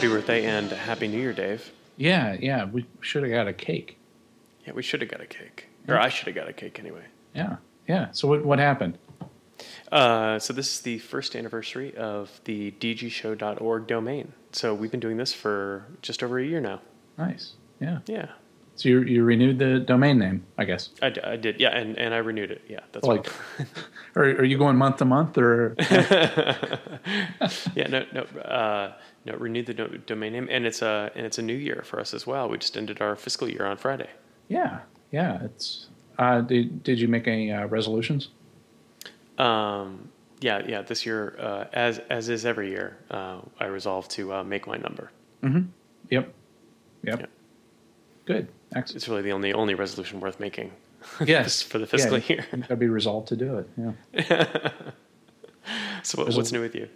happy birthday and happy New Year, Dave. Yeah, yeah. We should have got a cake. Yeah, we should have got a cake, or I should have got a cake anyway. Yeah, yeah. So what what happened? Uh, so this is the first anniversary of the dgshow.org domain. So we've been doing this for just over a year now. Nice. Yeah. Yeah, So you you renewed the domain name, I guess. I, d- I did. Yeah, and, and I renewed it. Yeah, that's Like, are are you going month to month or? yeah, no, no, uh, no. Renewed the do- domain name, and it's a and it's a new year for us as well. We just ended our fiscal year on Friday. yeah, yeah. It's. Uh, did did you make any uh, resolutions? Um, yeah, yeah. This year, uh, as as is every year, uh, I resolved to uh, make my number. Mm-hmm. Yep. Yep. Yeah. Good. Excellent. It's really the only only resolution worth making. Yes. for the fiscal yeah, year. You gotta be resolved to do it. Yeah. So what, what's new with you?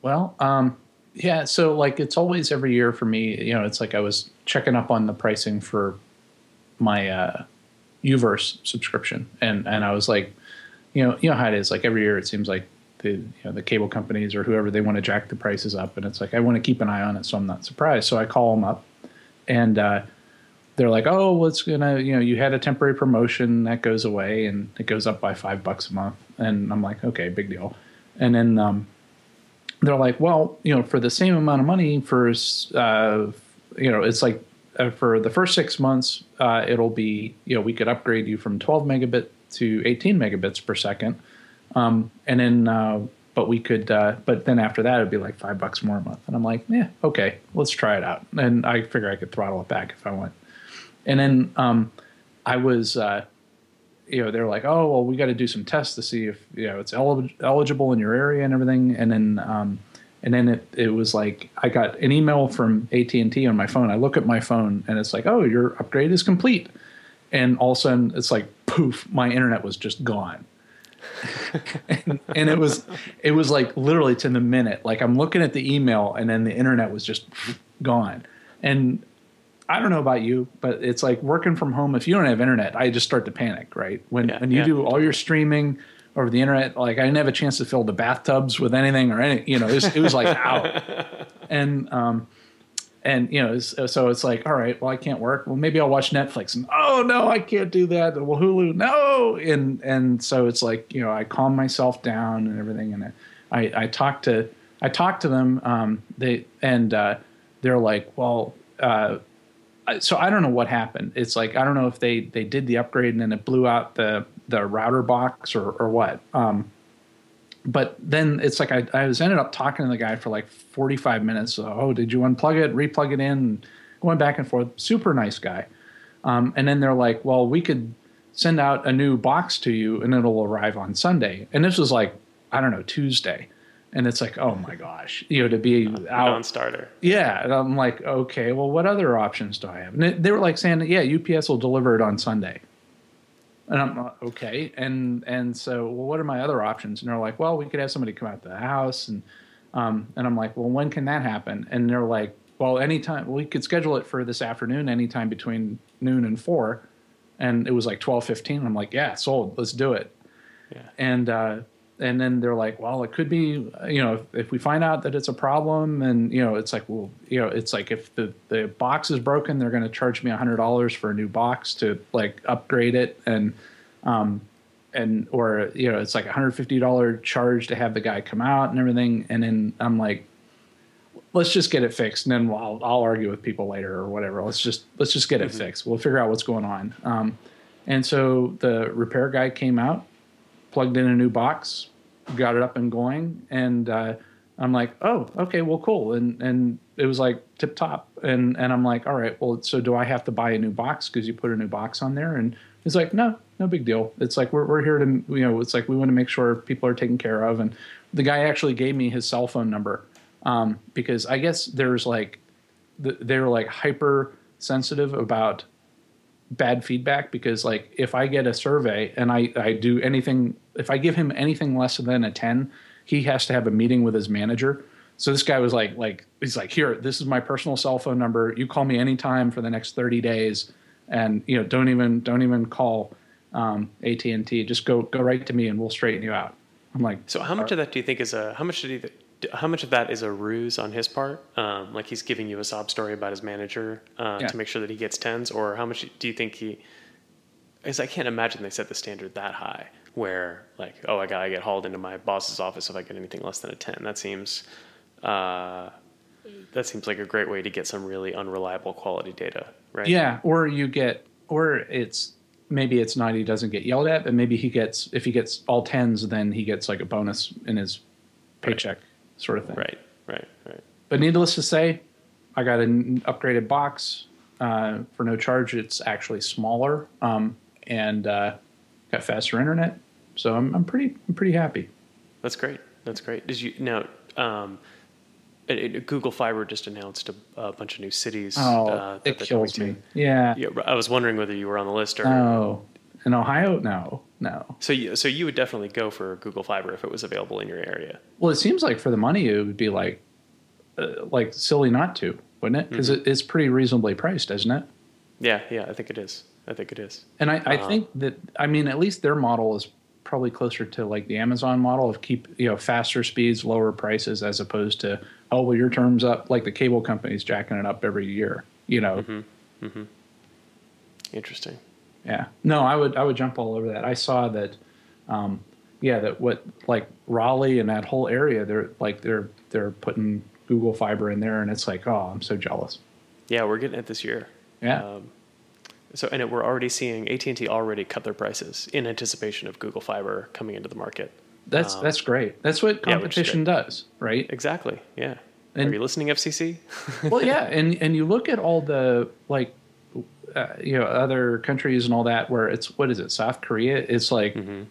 Well, um, yeah. So like it's always every year for me. You know, it's like I was checking up on the pricing for my uh, U-verse subscription, and and I was like, you know, you know how it is. Like every year, it seems like the you know the cable companies or whoever they want to jack the prices up, and it's like I want to keep an eye on it, so I'm not surprised. So I call them up, and uh, they're like, "Oh, well, it's gonna, you know, you had a temporary promotion that goes away, and it goes up by five bucks a month." And I'm like, "Okay, big deal." And then um, they're like, "Well, you know, for the same amount of money, for uh, you know, it's like uh, for the first six months, uh, it'll be, you know, we could upgrade you from 12 megabit to 18 megabits per second, um, and then." Uh, but we could, uh, but then after that, it'd be like five bucks more a month. And I'm like, yeah, okay, let's try it out. And I figure I could throttle it back if I want. And then um, I was, uh, you know, they're like, oh, well, we got to do some tests to see if you know it's el- eligible in your area and everything. And then, um, and then it, it was like I got an email from AT and T on my phone. I look at my phone and it's like, oh, your upgrade is complete. And all of a sudden, it's like poof, my internet was just gone. and, and it was it was like literally to the minute. Like I'm looking at the email and then the internet was just gone. And I don't know about you, but it's like working from home. If you don't have internet, I just start to panic, right? When Yeah, when you yeah. do all your streaming over the internet, like I didn't have a chance to fill the bathtubs with anything or any, you know, it was, it was like out. And um, and you know, so it's like, all right, well, I can't work. Well, maybe I'll watch Netflix. And oh no, I can't do that. Well, Hulu, no. And and so it's like, you know, I calm myself down and everything, and I I talk to I talk to them. Um, they and uh, they're like, well. Uh, so I don't know what happened. It's like I don't know if they they did the upgrade and then it blew out the the router box or or what. Um, but then it's like I, I was ended up talking to the guy for like 45 minutes. So, oh, did you unplug it, replug it in, going back and forth. Super nice guy. Um, and then they're like, well, we could send out a new box to you and it'll arrive on Sunday. And this was like, I don't know, Tuesday. And it's like, oh my gosh, you know, to be out Non-starter. yeah, and I'm like, okay, well, what other options do I have? And they- they were like saying, that, yeah, UPS will deliver it on Sunday. And I'm like, okay, and and so, well, what are my other options? And they're like, well, we could have somebody come out to the house, and um, and I'm like, well, when can that happen? And they're like, well, anytime. We could schedule it for this afternoon, anytime between noon and four. And it was like twelve fifteen. I'm like, yeah, sold. Let's do it Yeah. and uh, and then they're like, well, it could be, you know, if, if we find out that it's a problem, and you know, it's like, well, you know, it's like if the the box is broken, they're going to charge me a hundred dollars for a new box to like upgrade it, and um, and or you know, it's like a hundred fifty dollar charge to have the guy come out and everything, and then I'm like. Let's just get it fixed, and then I'll, I'll argue with people later or whatever. Let's just let's just get it fixed. We'll figure out what's going on. Um, and so the repair guy came out, plugged in a new box, got it up and going, and uh, I'm like, oh, okay, well, cool, and and it was like tip top, and and I'm like, all right, well, so do I have to buy a new box because you put a new box on there? And he's like, no, no big deal. It's like we're we're here to you know, it's like we want to make sure people are taken care of, and the guy actually gave me his cell phone number um, because I guess there's like they're like hyper sensitive about bad feedback because like if I get a survey and I, I do anything if I give him anything less than a 10 he has to have a meeting with his manager so this guy was like like he's like here this is my personal cell phone number you call me anytime for the next 30 days and you know don't even don't even call um, AT&T just go go right to me and we'll straighten you out I'm like So how much of that do you think is a how much do you th- how much of that is a ruse on his part? Um, like he's giving you a sob story about his manager uh, Yeah. to make sure that he gets tens, or how much do you think he? Because I can't imagine they set the standard that high, where like, oh, I gotta get hauled into my boss's office if I get anything less than a ten. That seems, uh, that seems like a great way to get some really unreliable quality data, right? Yeah, or you get, or it's maybe it's not he doesn't get yelled at, but maybe he gets if he gets all tens, then he gets like a bonus in his paycheck, sort of thing. Right. Right. Right. But needless to say, I got an upgraded box uh, for no charge. It's actually smaller um, and uh, got faster internet, so I'm, I'm pretty I'm pretty happy. That's great. That's great. Did you now? Um, it, it- Google Fiber just announced a, a bunch of new cities. Oh, uh, that it kills me. Yeah. Yeah, I was wondering whether you were on the list or. No. In Ohio, no, no. So you, so you would definitely go for Google Fiber if it was available in your area. Well, it seems like for the money, it would be like, uh, like silly not to, wouldn't it? Because Mm-hmm. it, it's pretty reasonably priced, isn't it? Yeah, yeah, I think it is. I think it is. And I, I Uh-huh. think that I mean, at least their model is probably closer to like the Amazon model of keep you know faster speeds, lower prices, as opposed to oh well, your terms up like the cable companies jacking it up every year. You know, Mm-hmm. Interesting. yeah. No, I would I would jump all over that. I saw that, um, yeah, that what like Raleigh and that whole area, they're like they're they're putting Google Fiber in there, and it's like oh, I'm so jealous. Yeah, we're getting it this year. Yeah. Um, so and it, we're already seeing AT and T already cut their prices in anticipation of Google Fiber coming into the market. That's um, that's great. That's what yeah, competition does, right? Exactly. Yeah. And- Are you listening, FCC? well, yeah, and and you look at all the like, uh, you know, other countries and all that where it's what is it? South Korea. It's like Mm-hmm.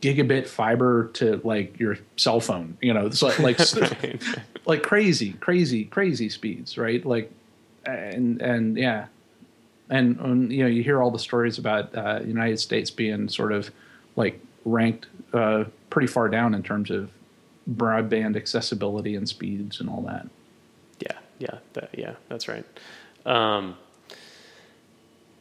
gigabit fiber to like your cell phone. You know, it's like like Right. like crazy, crazy, crazy speeds, right? Like, and and yeah, and um, you know, you hear all the stories about uh, United States being sort of like ranked uh, pretty far down in terms of broadband accessibility and speeds and all that. Yeah, yeah, that, yeah, that's right. Um,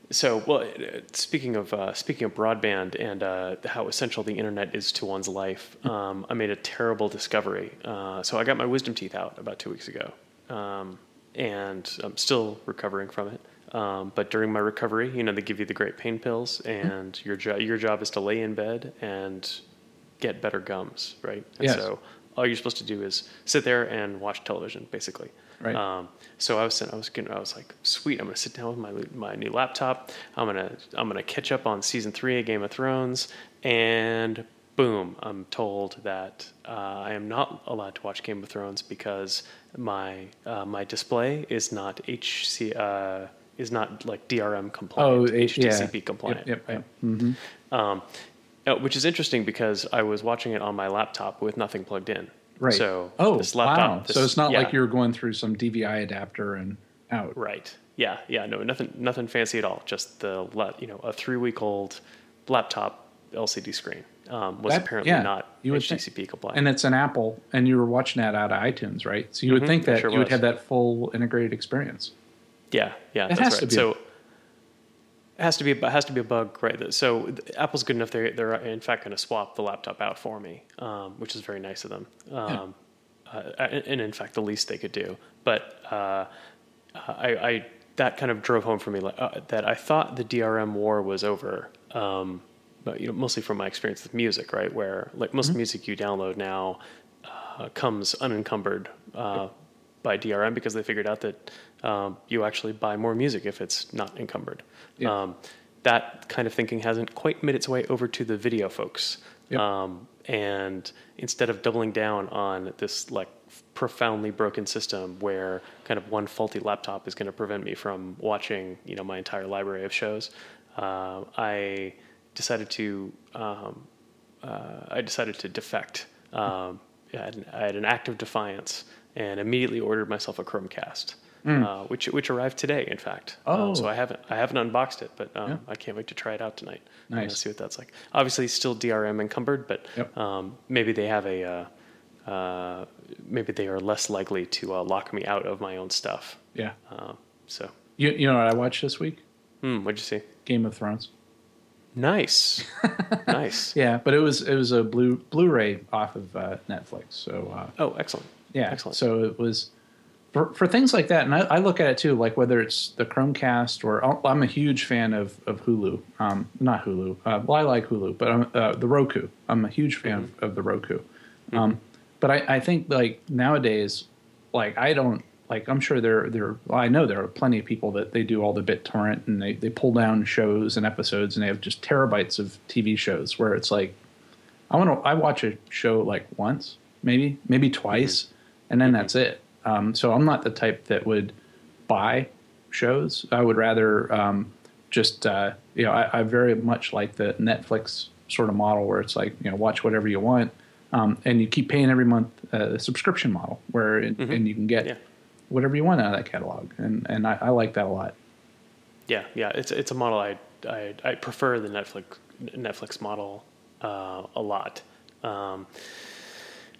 so, well, speaking of uh, speaking of broadband and uh, how essential the internet is to one's life, um, I made a terrible discovery. Uh, so, I got my wisdom teeth out about two weeks ago, um, and I'm still recovering from it. Um, but during my recovery, you know, they give you the great pain pills, and your jo- your job is to lay in bed and get better gums, right? And Yes. so all you're supposed to do is sit there and watch television, basically. Right. Um, so I was I was gonna, I was like, sweet, I'm gonna sit down with my my new laptop. I'm gonna I'm gonna catch up on season three of Game of Thrones, and boom, I'm told that uh, I am not allowed to watch Game of Thrones because my uh, my display is not HC uh, is not like DRM Oh, compliant, H- yeah. HDCP compliant. Yep, yep, yep. Um, uh, which is interesting because I was watching it on my laptop with nothing plugged in. Right. So oh, this laptop. wow. this- so it's not yeah, like you're going through some DVI adapter and out. right. Yeah, yeah. No, nothing, nothing fancy at all. Just the you know a three week old laptop LCD screen um, was That- apparently yeah, not you think- HDCP compliant. And it's an Apple, and you were watching that out of iTunes, right? So you would Mhm, think that sure you would have that full integrated experience. Yeah, yeah, It that's right. So it has to be a, has to be a bug, right? So Apple's good enough; they're they're in fact going to swap the laptop out for me, um, which is very nice of them. Um, uh, and, in fact, the least they could do. But uh, I, I that kind of drove home for me like, uh, that I thought the DRM war was over. Um, but you know, mostly from my experience with music, right? Where like most music you download now uh, comes unencumbered uh, by DRM because they figured out that um, you actually buy more music if it's not encumbered. Yeah. Um, that kind of thinking hasn't quite made its way over to the video folks. Yep. Um, and instead of doubling down on this like profoundly broken system where kind of one faulty laptop is going to prevent me from watching, you know, my entire library of shows, uh, I decided to um, uh, I decided to defect. Um, I, had an, I had an act of defiance and immediately ordered myself a Chromecast, uh, which which arrived today, in fact. Um, Oh. so I haven't I haven't unboxed it, but um, Yeah. I can't wait to try it out tonight. Nice. see what that's like. Obviously, still DRM encumbered, but Yep. um, maybe they have a uh, uh, maybe they are less likely to uh, lock me out of my own stuff. Yeah. Um, so, You, you know what I watched this week? hmm, what'd you see? Game of Thrones. Nice, nice. Yeah, but it was it was a blue Blu-ray off of uh, Netflix. So uh, Oh, excellent. Yeah. Excellent. So it was for, for things like that, and I, I look at it too, like whether it's the Chromecast or oh, I'm a huge fan of of Hulu. Um, not Hulu. Uh, well, I like Hulu, but I'm, uh, the Roku. I'm a huge fan of, of the Roku. Um, but I, I think like nowadays, like I don't like I'm sure there there well, I know there are plenty of people that they do all the BitTorrent and they they pull down shows and episodes and they have just terabytes of TV shows where it's like I want to I watch a show like once maybe maybe twice and then that's it. Um, so I'm not the type that would buy shows. I would rather um, just uh, you know I, I very much like the Netflix sort of model where it's like you know watch whatever you want. Um, and you keep paying every month a subscription model where it, and you can get Yeah. whatever you want out of that catalog and and I, I like that a lot Yeah, yeah, it's it's a model I I, I prefer the Netflix Netflix model uh, a lot. Um,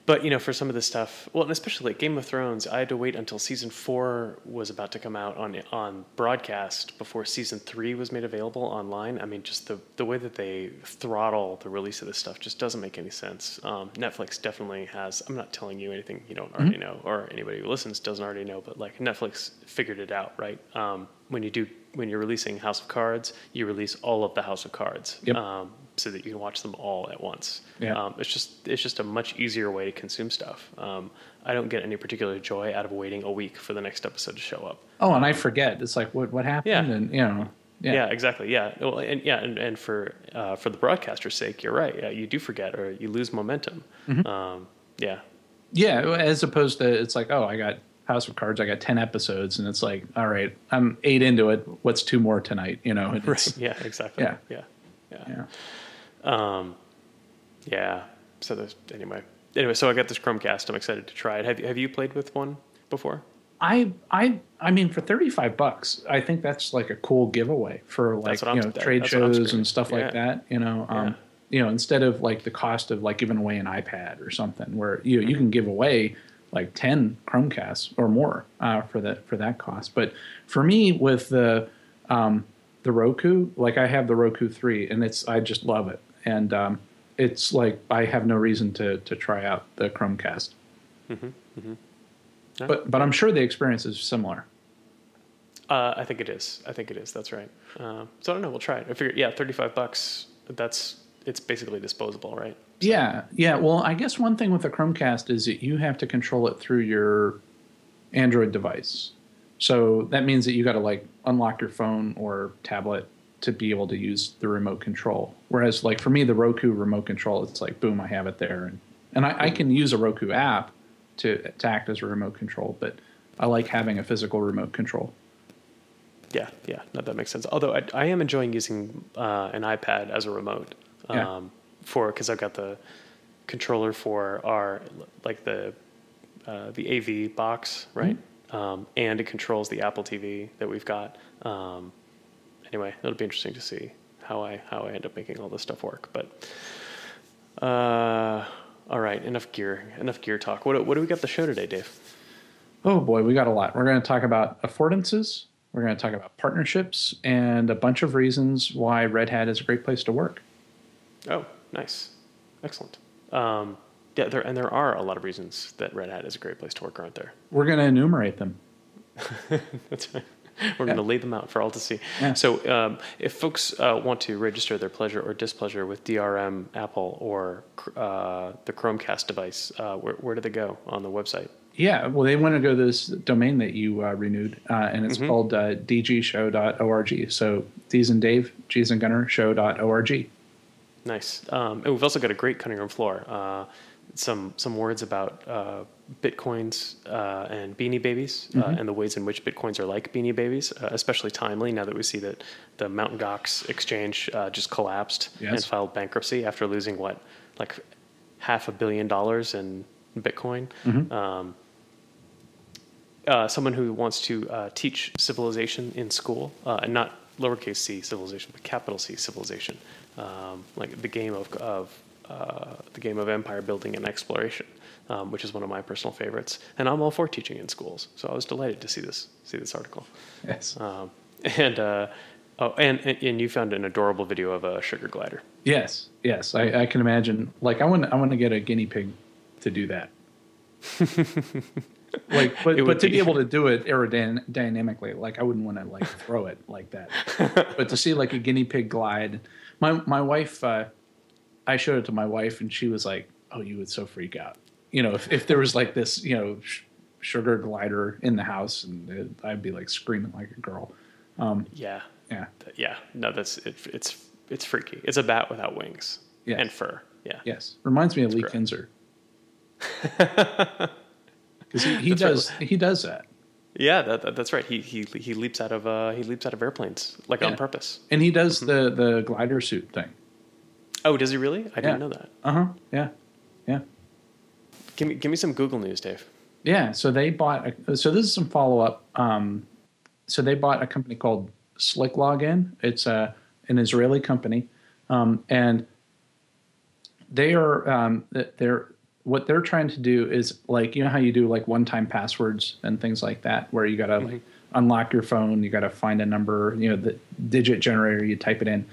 but you know, for some of this stuff, well, and especially like Game of Thrones, I had to wait until season four was about to come out on on broadcast before season three was made available online. I mean, just the the way that they throttle the release of this stuff just doesn't make any sense. Um, Netflix definitely has. I'm not telling you anything you don't already know, or anybody who listens doesn't already know, but like Netflix figured it out, right? Um, when you do when you're releasing House of Cards, you release all of the House of Cards. Yep. Um, so that you can watch them all at once. Yeah. Um, it's just it's just a much easier way to consume stuff. Um, I don't get any particular joy out of waiting a week for the next episode to show up. oh and i forget it's like what what happened Yeah. and you know Yeah, yeah, exactly. Yeah, well, and yeah, and, and for uh, for the broadcaster's sake, you're right. Yeah, you do forget or you lose momentum. Mm-hmm. Um, yeah, yeah as opposed to it's like oh i got house of cards i got 10 episodes and it's like all right i'm eight into it what's two more tonight you know it's- yeah, exactly. Yeah. yeah, yeah. yeah Um, yeah. So there's anyway. Anyway, so I got this Chromecast. I'm excited to try it. Have you, have you played with one before? I I I mean for 35 bucks I think that's like a cool giveaway for like you know trade shows and stuff Yeah. like that you know um Yeah. you know instead of like the cost of like giving away an iPad or something where you you can give away like 10 Chromecasts or more uh, for that for that cost but for me with the um the Roku like I have the Roku 3 and it's I just love it and um it's like I have no reason to to try out the Chromecast Yeah. but but I'm sure the experience is similar Uh, I think it is. I think it is. That's right. Um, so I don't know. We'll try it. I figure, yeah, thirty-five bucks. That's it's basically disposable, right? Yeah, yeah. Well, I guess one thing with the Chromecast is that you have to control it through your Android device. So that means that you got to like unlock your phone or tablet to be able to use the remote control. Whereas, like for me, the Roku remote control, it's like boom, I have it there, and and I, I can use a Roku app to to act as a remote control, but I like having a physical remote control. Yeah, yeah. No, that makes sense. Although I, I am enjoying using uh, an iPad as a remote um, Yeah. for because I've got the controller for our like the uh, the AV box, right? Um, and it controls the Apple TV that we've got. Um, anyway, it'll be interesting to see how I how I end up making all this stuff work. But uh, all right, enough gear, enough gear talk. What what do we got the show today, Dave? Oh boy, we got a lot. We're going to talk about affordances. We're going to talk about partnerships and a bunch of reasons why Red Hat is a great place to work. Oh, nice, excellent. Um, yeah, there and there are a lot of reasons that Red Hat is a great place to work, aren't there? We're going to enumerate them. That's right. We're going to lay them out for all to see. So, um, if folks uh, want to register their pleasure or displeasure with DRM, Apple, or uh, the Chromecast device, uh, where, where do they go on the website? Yeah, well, they want to go to this domain that you uh, renewed, uh, and it's called uh, dgshow.org. So D's and Dave, G's and Gunnar, show.org. Nice. Um, and we've also got a great cutting room floor. Uh, some some words about uh, bitcoins uh, and beanie babies uh, and the ways in which bitcoins are like beanie babies, uh, especially timely now that we see that the Mt. Gox exchange uh, just collapsed and filed bankruptcy after losing what like half a billion dollars in Bitcoin. Um, uh, someone who wants to uh, teach civilization in school, uh, and not lowercase c civilization, but capital C civilization, um, like the game of, of uh, the game of empire building and exploration, um, which is one of my personal favorites. And I'm all for teaching in schools, so I was delighted to see this see this article. Yes. Um, and uh, oh, and and you found an adorable video of a sugar glider. Yes, yes. I, I can imagine. Like, I want, I want to get a guinea pig to do that. like, but, but to be- be able to do it aerodynamically, like I wouldn't want to like throw it like that. but to see like a guinea pig glide, my my wife, uh, I showed it to my wife, and she was like, "Oh, you would so freak out." You know, if if there was like this, you know, sh- sugar glider in the house, and it, I'd be like screaming like a girl. Yeah. Yeah, Yeah. No, that's it, it's it's freaky. It's a bat without wings Yes. and fur. Yeah. yes, reminds me of Lee correct. Kinzer. Because he, he That's right. does he does that. Yeah, that, that- that's right. He he he leaps out of uh he leaps out of airplanes like on purpose. And he does Mm-hmm. the the glider suit thing. Oh, does he really? I didn't know that. Uh huh. Yeah. Yeah. Give me give me some Google news, Dave. Yeah. So they bought. A, so this is some follow up. Um, so they bought a company called SlickLogin. It's a an Israeli company, um, and they are um, they're what they're trying to do is like you know how you do like one time passwords and things like that where you got to like unlock your phone you got to find a number you know the digit generator you type it in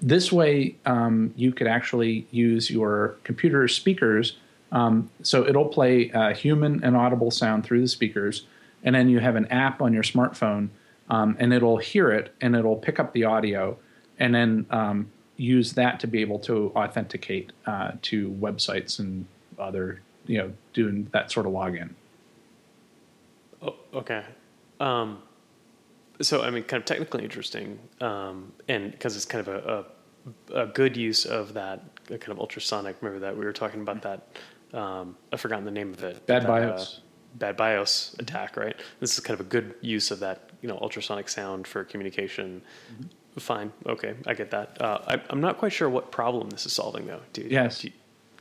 this way um, you could actually use your computer speakers um, so it'll play uh, human and audible sound through the speakers and then you have an app on your smartphone um, and it'll hear it and it'll pick up the audio and then um, use that to be able to authenticate uh, to websites and other you know doing that sort of login Oh, okay. Um, so I mean, kind of technically interesting, um, and because it's kind of a, a a good use of that uh, kind of ultrasonic. Remember that we were talking about that. Um, I've forgotten the name of it. Bad That, BIOS. Uh, bad BIOS attack, right? This is kind of a good use of that, you know, ultrasonic sound for communication. Mm-hmm. Fine, okay, I get that. Uh, I, I'm not quite sure what problem this is solving, though. Do, Yes. Do, you-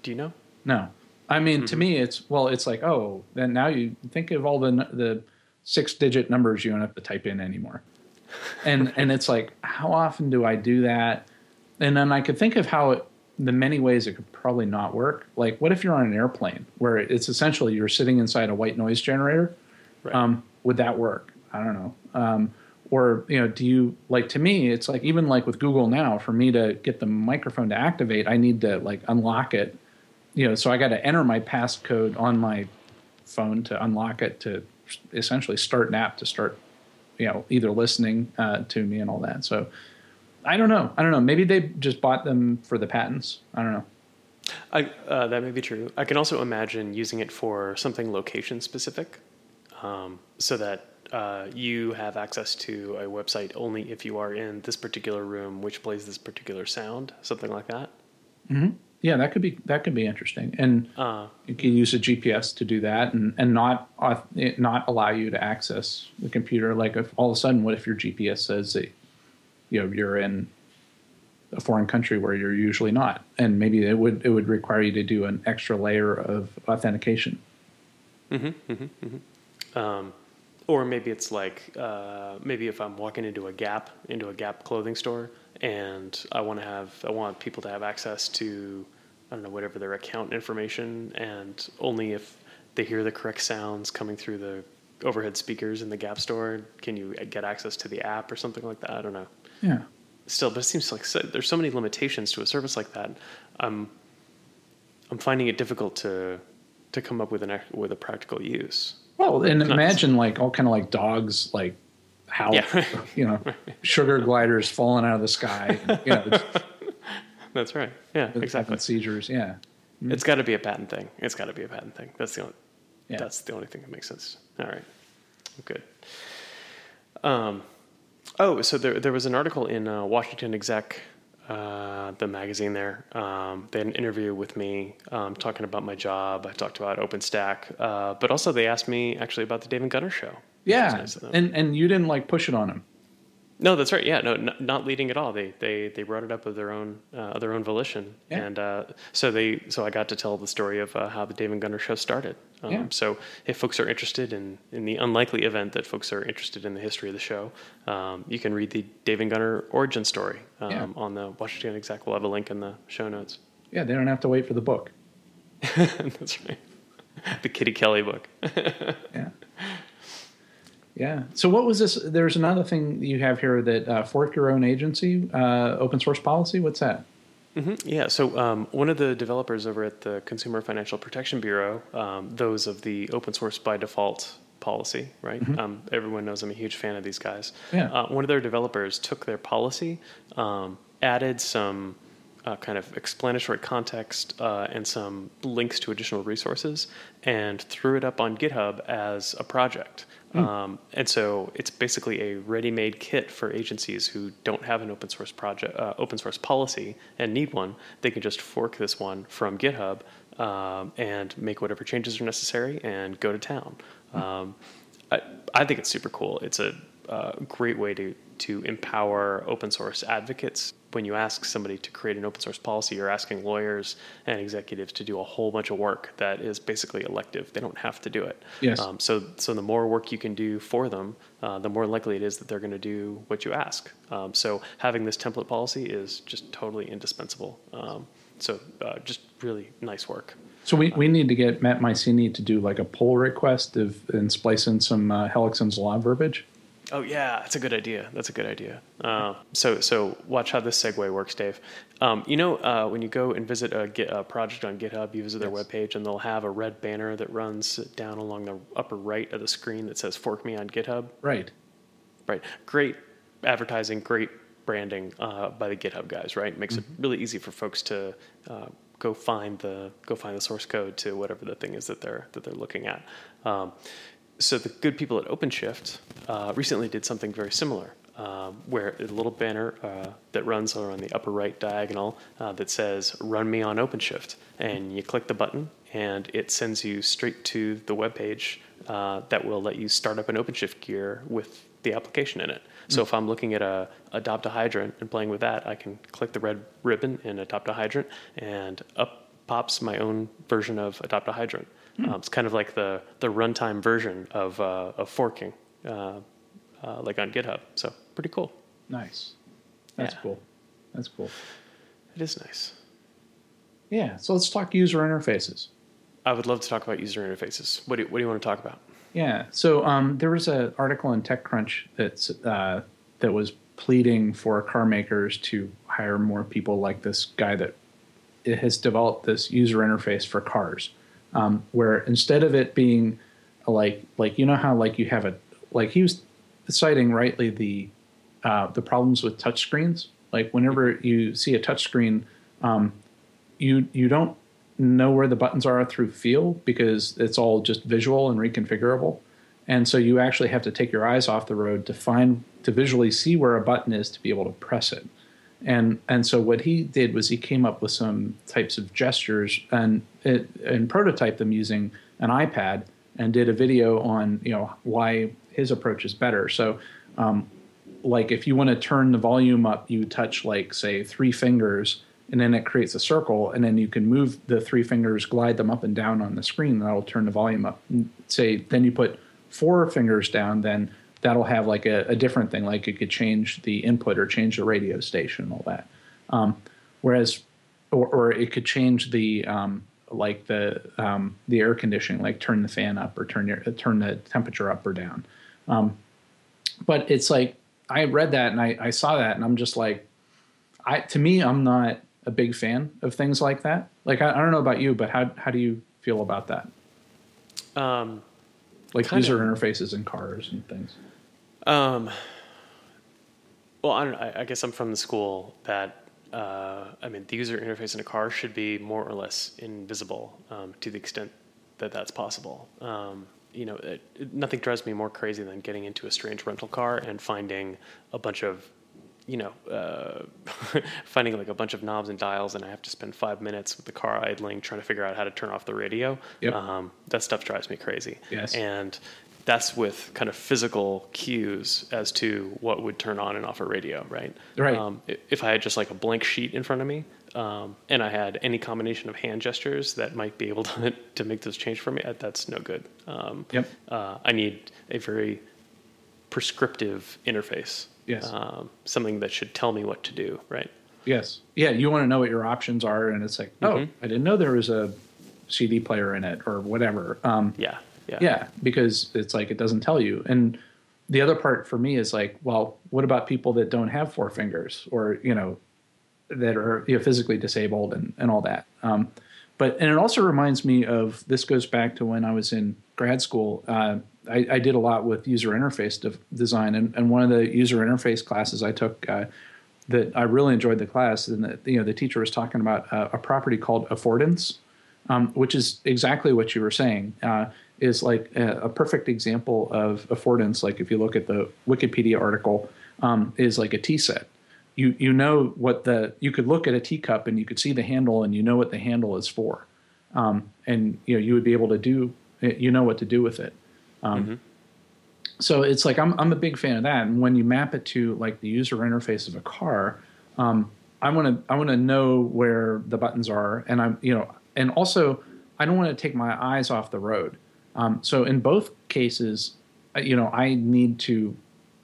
do you know? No, I mean Mm-hmm. to me it's well, it's like oh, then now you think of all the the six digit numbers you don't have to type in anymore, and and it's like how often do I do that? And then I could think of how it, the many ways it could probably not work. Like what if you're on an airplane where it's essentially you're sitting inside a white noise generator? Right. Um, would that work? I don't know. Um, or you know, do you like to me? It's like even like with Google now, for me to get the microphone to activate, I need to like unlock it. You know, so I got to enter my passcode on my phone to unlock it to essentially start an app to start, you know, either listening uh, to me and all that. So I don't know. I don't know. Maybe they just bought them for the patents. I don't know. I, uh, that may be true. I can also imagine using it for something location specific, um, so that uh, you have access to a website only if you are in this particular room, which plays this particular sound, something like that. Yeah, that could be that could be interesting. And Uh, you can use a GPS to do that, and and not it not allow you to access the computer. Like if all of a sudden, what if your GPS says that you know you're in a foreign country where you're usually not, and maybe it would it would require you to do an extra layer of authentication. Hmm. Hmm. um, or maybe it's like uh, maybe if I'm walking into a Gap into a Gap clothing store and I want to have I want people to have access to I don't know whatever their account information and only if they hear the correct sounds coming through the overhead speakers in the Gap store can you get access to the app or something like that I don't know Yeah. still but it seems like so, there's so many limitations to a service like that I'm I'm finding it difficult to to come up with an with a practical use Well, and Nice. imagine like all kind of like dogs like how Yeah. you know sugar gliders falling out of the sky. You know, That's right. Yeah, exactly. seizures. Yeah. It's got to be a patent thing. It's got to be a patent thing. That's the only. Yeah. That's the only thing that makes sense. All right. Good. Um, oh, so there there was an article in uh, Washington Exec, uh, the magazine there. Um, they had an interview with me um, talking about my job. I talked about OpenStack, uh, but also they asked me actually about the David Gunnar show. Yeah. nice. And and you didn't like push it on him. No, that's right. Yeah, no, n- not leading at all. They they they brought it up of their own uh, of their own volition, Yeah. and uh, so they so I got to tell the story of uh, how the Dave and Gunnar show started. Um, Yeah. So if folks are interested in in the unlikely event that folks are interested in the history of the show, um, you can read the Dave and Gunnar origin story um, Yeah. on the Washington Exec. We'll have a link in the show notes. Yeah, they don't have to wait for the book. that's right. The Kitty Kelly book. Yeah. Yeah. So what was this? There's another thing you have here that uh, fork your own agency, uh, open source policy. What's that? Mm-hmm. Yeah. So um, one of the developers over at the Consumer Financial Protection Bureau, um, those of the open source by default policy, right? Mm-hmm. Um, everyone knows I'm a huge fan of these guys. Yeah. Uh, one of their developers took their policy, um, added some uh, kind of explanatory context uh, and some links to additional resources, and threw it up on GitHub as a project. Mm. Um, and so it's basically a ready-made kit for agencies who don't have an open source project, uh, open source policy, and need one. They can just fork this one from GitHub um, and make whatever changes are necessary and go to town. Mm. Um, I, I, think it's super cool. It's a uh, great way to to empower open source advocates. When you ask somebody to create an open source policy, you're asking lawyers and executives to do a whole bunch of work that is basically elective. They don't have to do it. Yes. Um, so, so the more work you can do for them, uh, the more likely it is that they're going to do what you ask. Um, so having this template policy is just totally indispensable. Um, so uh, just really nice work. So we, we need to get Matt Micene to do like a pull request of, and splice in some uh, Hellekson's law verbiage. Oh yeah, that's a good idea. That's a good idea. Uh, so so watch how this segue works, Dave. Um, you know uh, when you go and visit a, a, project on GitHub, you visit their yes. webpage, and they'll have a red banner that runs down along the upper right of the screen that says "Fork me on GitHub." Right. Right. Great advertising. Great branding uh, by the GitHub guys. Right. Makes mm-hmm. it really easy for folks to uh, go find the go find the source code to whatever the thing is that they're that they're looking at. Um, so the good people at OpenShift uh, recently did something very similar, um, where a little banner uh, that runs on the upper right diagonal uh, that says "Run me on OpenShift," and you click the button, and it sends you straight to the web page uh, that will let you start up an OpenShift gear with the application in it. So if I'm looking at a adopt a hydrant and playing with that, I can click the red ribbon in adopt a hydrant, and up pops my own version of adopt a hydrant. Hmm. Um, it's kind of like the the runtime version of uh, of forking, uh, uh, like on GitHub. So pretty cool. Nice. That's yeah. cool. That's cool. It is nice. Yeah. So let's talk user interfaces. I would love to talk about user interfaces. What do you, what do you want to talk about? Yeah. So um, there was an article in TechCrunch that's uh, that was pleading for car makers to hire more people like this guy that has developed this user interface for cars um, where instead of it being like like you know how like you have a like he was citing rightly the uh, the problems with touchscreens. Like whenever you see a touchscreen, um, you you don't know where the buttons are through feel because it's all just visual and reconfigurable. And so you actually have to take your eyes off the road to find to visually see where a button is to be able to press it. And and so what he did was he came up with some types of gestures and it, and prototyped them using an iPad and did a video on you know why his approach is better. So um, like if you want to turn the volume up, you touch like say three fingers and then it creates a circle and then you can move the three fingers glide them up and down on the screen and that'll turn the volume up and say then you put four fingers down then that'll have like a, a, different thing, like it could change the input or change the radio station and all that. Um, whereas, or, or, it could change the um, like the um, the air conditioning, like turn the fan up or turn your turn the temperature up or down. Um, but it's like I read that and I, I saw that and I'm just like, I to me I'm not a big fan of things like that. Like I, I don't know about you, but how how do you feel about that? Um, like user interfaces in cars and things. Um, well, I, don't, I, I guess I'm from the school that uh, I mean, the user interface in a car should be more or less invisible um, to the extent that that's possible. Um, you know, it, it, nothing drives me more crazy than getting into a strange rental car and finding a bunch of, you know, uh, finding like a bunch of knobs and dials, and I have to spend five minutes with the car idling trying to figure out how to turn off the radio. Yep. Um, that stuff drives me crazy. Yes. And that's with kind of physical cues as to what would turn on and off a radio, right? Right. Um, if I had just like a blank sheet in front of me, um, and I had any combination of hand gestures that might be able to to make this change for me, uh, that's no good. Um, yep. Uh, I need a very prescriptive interface. Yes. Um, something that should tell me what to do, right? Yes. Yeah. You want to know what your options are, and it's like, oh, mm-hmm. I didn't know there was a CD player in it or whatever. Um, yeah. Yeah. Yeah, because it's like it doesn't tell you. And the other part for me is like, well, what about people that don't have four fingers or, you know, that are you know, physically disabled and, and all that. Um, but and it also reminds me of this goes back to when I was in grad school. Uh, I, I, did a lot with user interface de- design, and, and one of the user interface classes I took uh, that I really enjoyed the class, and the, you know the teacher was talking about uh, a property called affordance, um, which is exactly what you were saying. Is like a, a, perfect example of affordance. Like if you look at the Wikipedia article, um, is like a tea set you you know what the you could look at a teacup and you could see the handle and you know what the handle is for, um, and you know you would be able to do you know what to do with it. Um, mm-hmm. So it's like I'm I'm a big fan of that. And when you map it to like the user interface of a car, um, I want to I want to know where the buttons are, and I'm you know, and also I don't want to take my eyes off the road. Um, so in both cases, uh, you know, I need to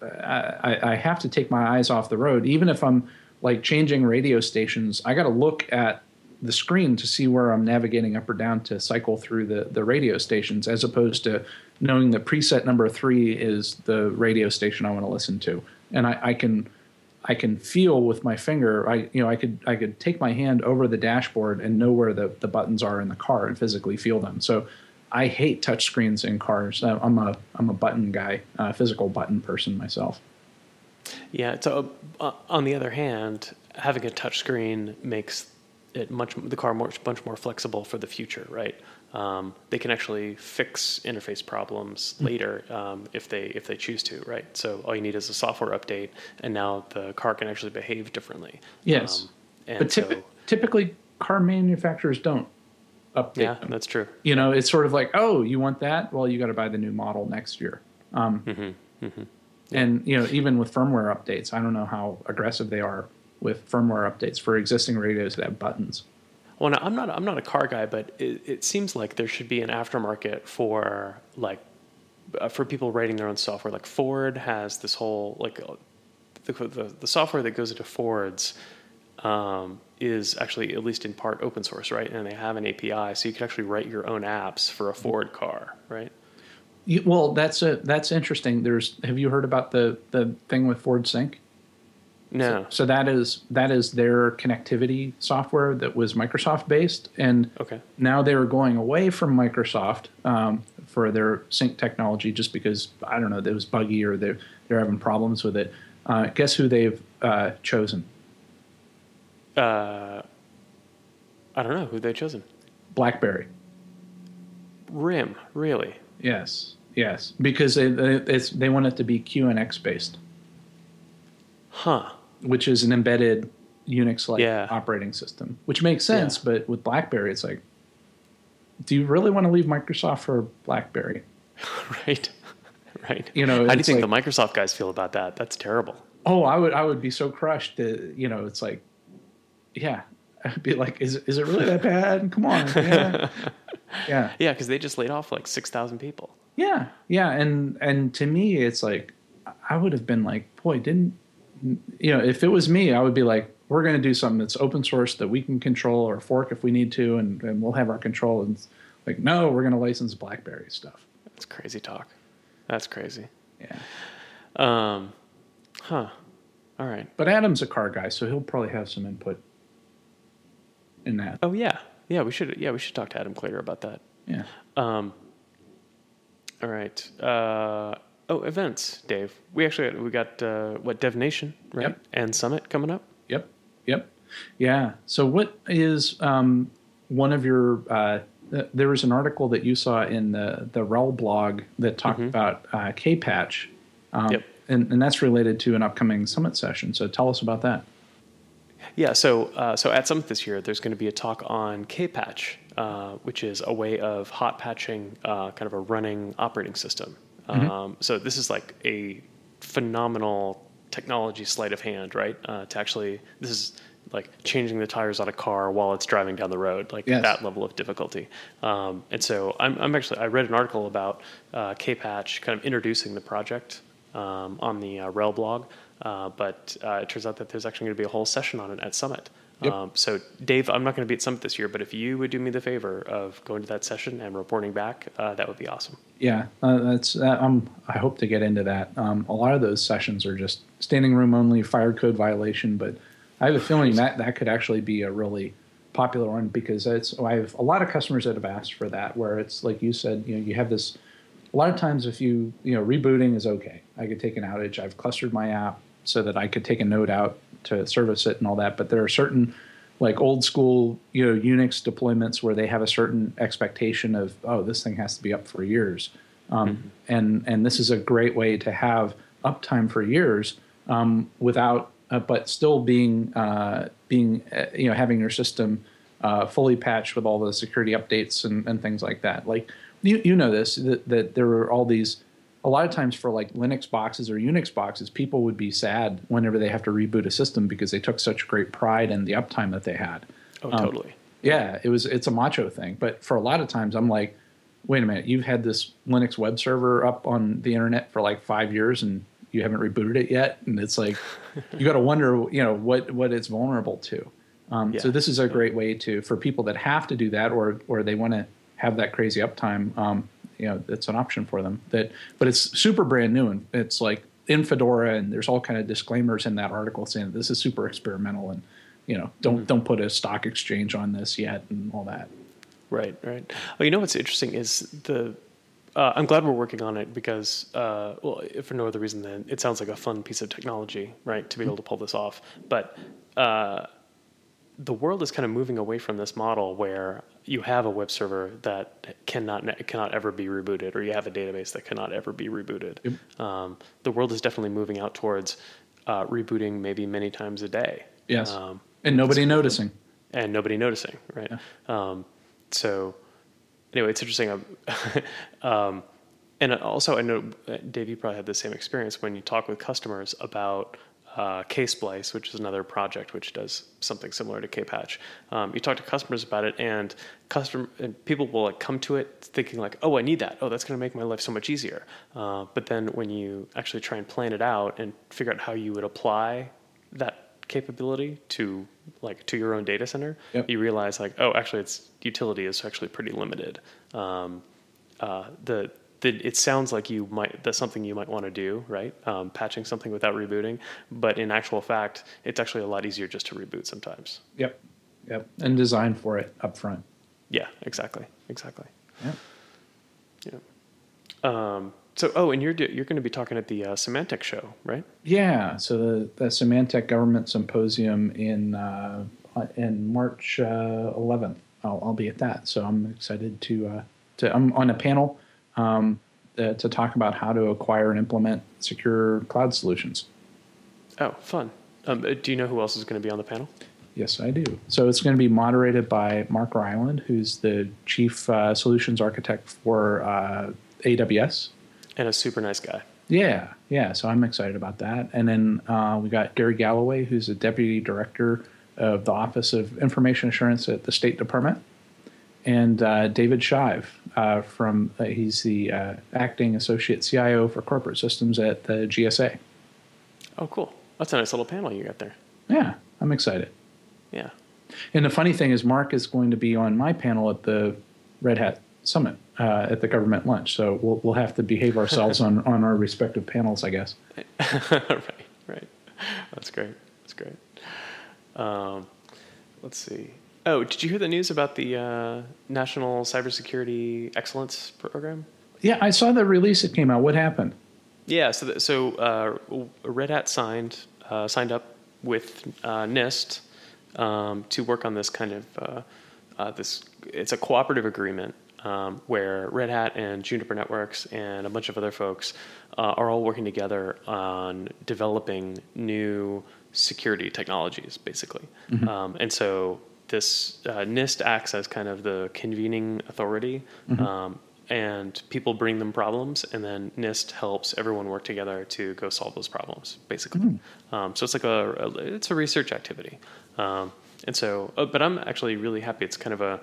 I, I have to take my eyes off the road. Even if I'm like changing radio stations, I got to look at the screen to see where I'm navigating up or down to cycle through the, the radio stations, as opposed to knowing that preset number three is the radio station I want to listen to, and I, I can I can feel with my finger. I you know I could I could take my hand over the dashboard and know where the, the buttons are in the car and physically feel them. So I hate touchscreens in cars. I'm a I'm a button guy, a physical button person myself. Yeah. So uh, on the other hand, having a touchscreen makes it much the car much much more flexible for the future, right? Um, they can actually fix interface problems mm-hmm. later um, if they if they choose to, right? So all you need is a software update, and now the car can actually behave differently. Yes, um, but typ- so, typically car manufacturers don't update yeah, them. that's true. You know, it's sort of like, oh, you want that? Well, you got to buy the new model next year. Um, mm-hmm, mm-hmm. And you know, even with firmware updates, I don't know how aggressive they are with firmware updates for existing radios that have buttons. Well, I'm not I'm not a car guy, but it, it seems like there should be an aftermarket for like uh, for people writing their own software. Like Ford has this whole like uh, the, the, the software that goes into Fords um, is actually at least in part open source, right? And they have an API, so you can actually write your own apps for a Ford car, right? You, well, that's a that's interesting. There's have you heard about the the thing with Ford Sync? No. So, so that is that is their connectivity software that was Microsoft based, and okay. now they're going away from Microsoft um, for their sync technology just because I don't know it was buggy or they're they're having problems with it. Uh, guess who they've uh, chosen? Uh, I don't know who they chosen. BlackBerry. RIM, really? Yes, yes, because they they want it to be QNX based. Huh. Which is an embedded Unix-like yeah. operating system, which makes sense. Yeah. But with BlackBerry, it's like, do you really want to leave Microsoft for BlackBerry? right, right. You know, how do you think like, the Microsoft guys feel about that? That's terrible. Oh, I would I would be so crushed that you know it's like yeah, I'd be like, is is it really that bad? Come on, yeah, yeah, yeah, because they just laid off like six thousand people. Yeah, yeah, and and to me, it's like I would have been like, boy, didn't you know? If it was me, I would be like, we're going to do something that's open source that we can control or fork if we need to, and, and we'll have our control. And like, no, we're going to license BlackBerry stuff. That's crazy talk. That's crazy. Yeah. Um, huh. All right. But Adam's a car guy, so he'll probably have some input in that. Oh yeah, yeah. We should yeah we should talk to Adam Clear about that. Yeah. Um. All right. Uh, oh, events, Dave. We actually we got uh, what DevNation right yep. and Summit coming up. Yep. Yep. Yeah. So what is um, one of your uh, there was an article that you saw in the the RHEL blog that talked mm-hmm. about uh, K-Patch. Um, yep. And, and that's related to an upcoming summit session. So tell us about that. Yeah, so uh, so at Summit this year, there's going to be a talk on K-Patch, uh, which is a way of hot patching uh, kind of a running operating system. Mm-hmm. Um, so this is like a phenomenal technology sleight of hand, right? Uh, to actually, this is like changing the tires on a car while it's driving down the road, like yes. that level of difficulty. Um, and so I'm, I'm, actually, I read an article about uh, K-Patch kind of introducing the project um, on the uh, RHEL blog. Uh, but uh, it turns out that there's actually going to be a whole session on it at Summit. Yep. Um, so, Dave, I'm not going to be at Summit this year, but if you would do me the favor of going to that session and reporting back, uh, that would be awesome. Yeah, uh, that's. Um, I hope to get into that. Um, a lot of those sessions are just standing room only, fire code violation, but I have a feeling that that could actually be a really popular one because it's I have a lot of customers that have asked for that where it's like you said, you know, you have this a lot of times if you you know rebooting is okay. I could take an outage. I've clustered my app so that I could take a node out to service it and all that. But there are certain like old school you know Unix deployments where they have a certain expectation of oh this thing has to be up for years, um, mm-hmm. and and this is a great way to have uptime for years um, without uh, but still being uh, being uh, you know having your system uh, fully patched with all the security updates and, and things like that. Like you you know this that, that there are all these a lot of times for like Linux boxes or Unix boxes, people would be sad whenever they have to reboot a system because they took such great pride in the uptime that they had. Oh, um, totally. Yeah, it was it's a macho thing. But for a lot of times, I'm like, wait a minute, you've had this Linux web server up on the internet for like five years and you haven't rebooted it yet, and it's like you got to wonder, you know, what what it's vulnerable to. Um, yeah. So this is a great way to for people that have to do that or or they want to have that crazy uptime. Um, you know it's an option for them that but it's super brand new and it's like in fedora and there's all kind of disclaimers in that article saying this is super experimental and you know don't mm-hmm. don't put a stock exchange on this yet and all that right right well you know what's interesting is the uh, I'm glad we're working on it because, uh, well, for no other reason than it sounds like a fun piece of technology, right, to be able to pull this off. But uh, the world is kind of moving away from this model where you have a web server that cannot cannot ever be rebooted, or you have a database that cannot ever be rebooted. Yep. Um, the world is definitely moving out towards uh, rebooting maybe many times a day. Yes, um, and nobody noticing. And nobody noticing, right? Yeah. Um, so, anyway, it's interesting. Um, and also, I know uh, Dave, you probably had the same experience when you talk with customers about uh, Ksplice, which is another project which does something similar to Kpatch. Um, you talk to customers about it, and custom and people will like come to it thinking like, "Oh, I need that. Oh, that's going to make my life so much easier." Uh, but then when you actually try and plan it out and figure out how you would apply that capability to like to your own data center, yep. you realize like, oh, actually, its utility is actually pretty limited. Um, uh, the that it sounds like you might that's something you might want to do, right? Um, patching something without rebooting, but in actual fact, it's actually a lot easier just to reboot sometimes. Yep, yep, and design for it up front. Yeah, exactly, exactly. Yeah, yeah. Um, so, oh, and you're you're going to be talking at the uh, Symantec show, right? Yeah. So the, the Symantec Government Symposium in uh, in March uh, 11th. I'll, I'll, be at that. So I'm excited to uh, to. I'm on a panel um, uh, to talk about how to acquire and implement secure cloud solutions. Oh, fun. Um, uh, do you know who else is going to be on the panel? Yes, I do. So it's going to be moderated by Mark Ryland, who's the chief uh, solutions architect for uh, AWS. And a super nice guy. Yeah, yeah. So I'm excited about that. And then uh, we got Gary Galloway, who's the deputy director of the Office of Information Assurance at the State Department and uh, David Shive uh, from uh, he's the uh, acting associate CIO for corporate systems at the GSA. Oh, cool! That's a nice little panel you got there. Yeah, I'm excited. Yeah. And the funny thing is, Mark is going to be on my panel at the Red Hat Summit uh, at the government lunch. So we'll we'll have to behave ourselves on on our respective panels, I guess. right, right. That's great. That's great. Um, let's see. Oh, did you hear the news about the uh, National Cybersecurity Excellence Program? Yeah, I saw the release that came out. What happened? Yeah, so the, so uh, Red Hat signed uh, signed up with uh, NIST um, to work on this kind of uh, uh, this. It's a cooperative agreement um, where Red Hat and Juniper Networks and a bunch of other folks are all working together on developing new security technologies, basically. Mm-hmm. Um, and so this uh, NIST acts as kind of the convening authority, mm-hmm. um, and people bring them problems, and then NIST helps everyone work together to go solve those problems, basically. Mm-hmm. Um, so it's like a, a, it's a research activity, um, and so, uh, but I'm actually really happy. It's kind of a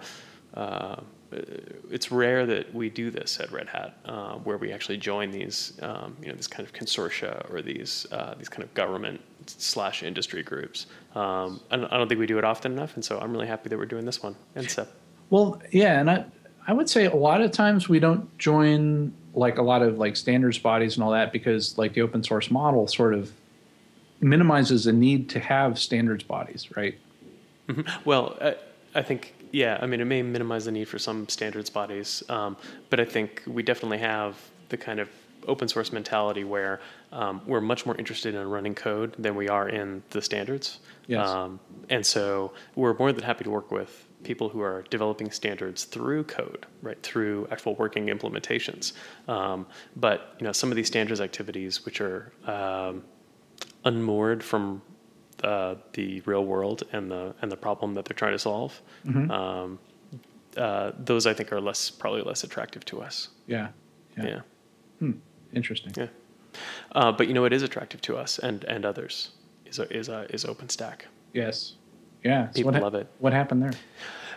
uh, it's rare that we do this at Red Hat, uh, where we actually join these, um, you know, this kind of consortia or these uh, these kind of government slash industry groups. Um, I, don't, I, don't, think we do it often enough, and so I'm really happy that we're doing this one. And so, well, yeah, and I I would say a lot of times we don't join like a lot of like standards bodies and all that because like the open source model sort of minimizes the need to have standards bodies, right? Well, I, I think yeah. I mean, it may minimize the need for some standards bodies, um, but I think we definitely have the kind of open source mentality where um, we're much more interested in running code than we are in the standards. Yes. Um, and so we're more than happy to work with people who are developing standards through code, right, through actual working implementations. Um, but you know, some of these standards activities, which are um, unmoored from uh, the real world and the and the problem that they're trying to solve, Mm-hmm. um, uh, those I think are less probably less attractive to us. Yeah. Yeah, Interesting. yeah. Uh, but you know, it is attractive to us and and others. Is is uh, is OpenStack. Yes. Yeah. So People what love it. What happened there?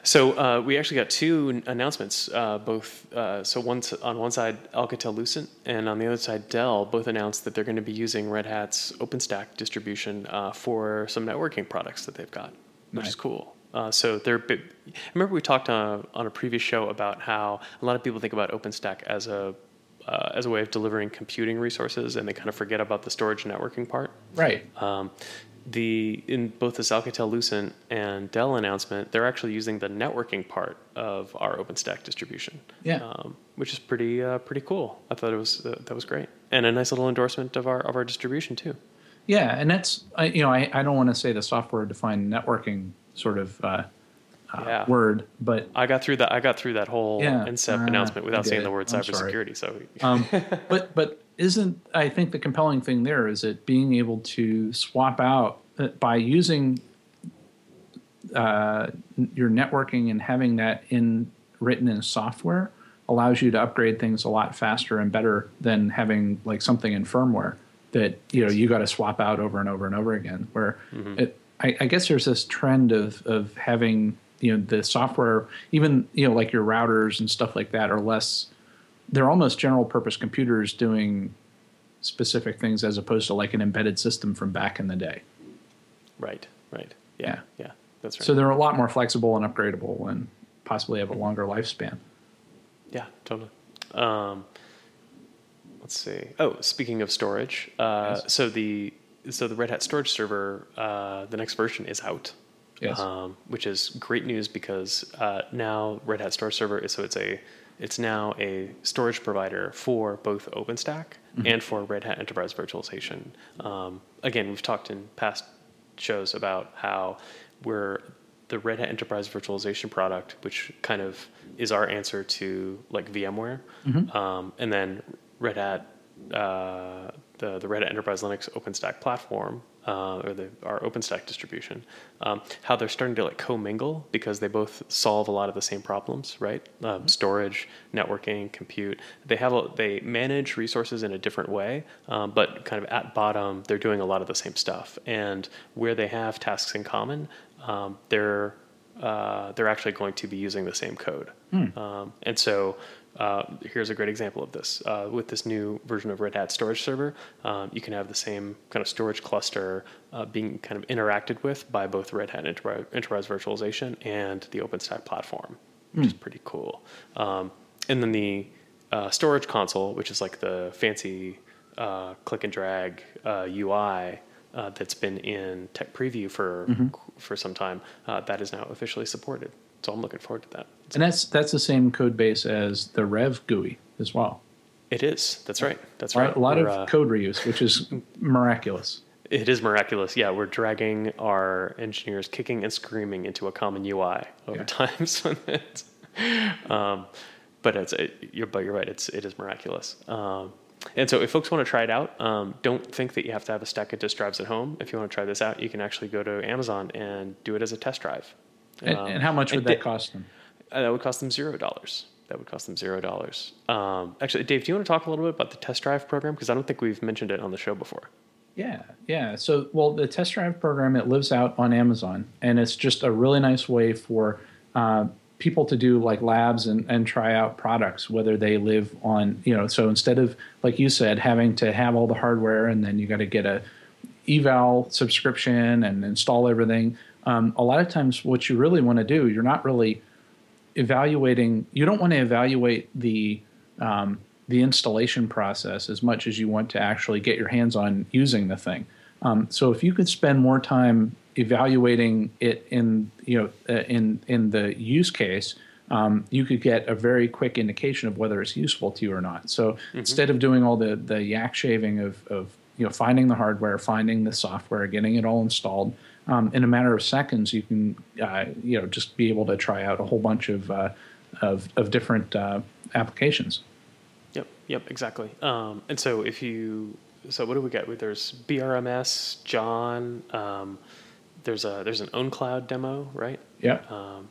So uh, we actually got two announcements. Uh, both uh, so one on one side Alcatel Lucent and on the other side Dell both announced that they're going to be using Red Hat's OpenStack distribution uh, for some networking products that they've got, which Nice. is cool. Uh, so they're. Big, remember we talked on, on a previous show about how a lot of people think about OpenStack as a uh, as a way of delivering computing resources, and they kind of forget about the storage and networking part. Right. Um, the in both this Alcatel Lucent and Dell announcement, they're actually using the networking part of our OpenStack distribution. Yeah. um, which is pretty uh, pretty cool. I thought it was uh, that was great, and a nice little endorsement of our of our distribution too. Yeah, and that's I, you know I, I don't want to say the software defined networking sort of uh, uh, Yeah. word, but I got through that. I got through that whole Yeah, NCEP uh, announcement without saying the word I'm sorry. cybersecurity. So um, but but isn't I think the compelling thing there is it being able to swap out uh, by using uh, your networking and having that in written in software allows you to upgrade things a lot faster and better than having like something in firmware that you know you got to swap out over and over and over again. Where it, I, I guess there's this trend of of having you know the software, even you know like your routers and stuff like that, are less. They're almost general purpose computers doing specific things as opposed to like an embedded system from back in the day. right, right, yeah, yeah, that's right. So they're a lot more flexible and upgradable and possibly have a longer lifespan. Yeah, totally. Um, let's see. Oh, speaking of storage, uh, Yes. so the so the Red Hat storage server, uh, the next version is out. Yes. Um, which is great news because uh, now Red Hat Storage Server is so it's a it's now a storage provider for both OpenStack and for Red Hat Enterprise Virtualization. Um, again, we've talked in past shows about how we're the Red Hat Enterprise Virtualization product, which kind of is our answer to like VMware, um, and then Red Hat, uh, the the Red Hat Enterprise Linux OpenStack platform, uh, or the our OpenStack distribution, um, how they're starting to like commingle because they both solve a lot of the same problems, right? Um, storage, networking, compute. They have a, they manage resources in a different way, um, but kind of at bottom, they're doing a lot of the same stuff. And where they have tasks in common, um, they're uh, they're actually going to be using the same code. Um, and so uh, here's a great example of this. Uh, with this new version of Red Hat Storage Server, um, you can have the same kind of storage cluster uh, being kind of interacted with by both Red Hat Enterprise, Enterprise Virtualization and the OpenStack platform, which is pretty cool. Um, and then the uh, storage console, which is like the fancy uh, click and drag uh, UI uh, that's been in Tech Preview for for some time, uh, that is now officially supported. So I'm looking forward to that. And that's that's the same code base as the RHEV GUI as well. It is. That's right. That's Right, a lot We're, of uh, code reuse, which is miraculous. It is miraculous. Yeah, we're dragging our engineers kicking and screaming into a common UI over Yeah. time. So it's, um, but it's it, you're but you're right. It's it is miraculous. Um, and so if folks want to try it out, um, don't think that you have to have a stack of disk drives at home. If you want to try this out, you can actually go to Amazon and do it as a test drive. And, Um, and how much would that di- cost them? Uh, that would cost them zero dollars. That would cost them zero dollars. Um, actually, Dave, do you want to talk a little bit about the test drive program? Because I don't think we've mentioned it on the show before. Yeah, yeah. So, well, the test drive program it lives out on Amazon, and it's just a really nice way for uh, people to do like labs and, and try out products, whether they live on you know. So instead of like you said, having to have all the hardware and then you got to get a eval subscription and install everything. Um, a lot of times, what you really want to do, you're not really evaluating. You don't want to evaluate the um, the installation process as much as you want to actually get your hands on using the thing. Um, so if you could spend more time evaluating it in you know uh, in in the use case, um, you could get a very quick indication of whether it's useful to you or not. So mm-hmm. instead of doing all the the yak shaving of of you know finding the hardware, finding the software, getting it all installed. Um, in a matter of seconds, you can uh, you know just be able to try out a whole bunch of uh, of, of different uh, applications. Yep, yep, exactly. Um, and so if you, so what do we got? There's BRMS, John. Um, there's a there's an OwnCloud demo, right? Yeah. Um,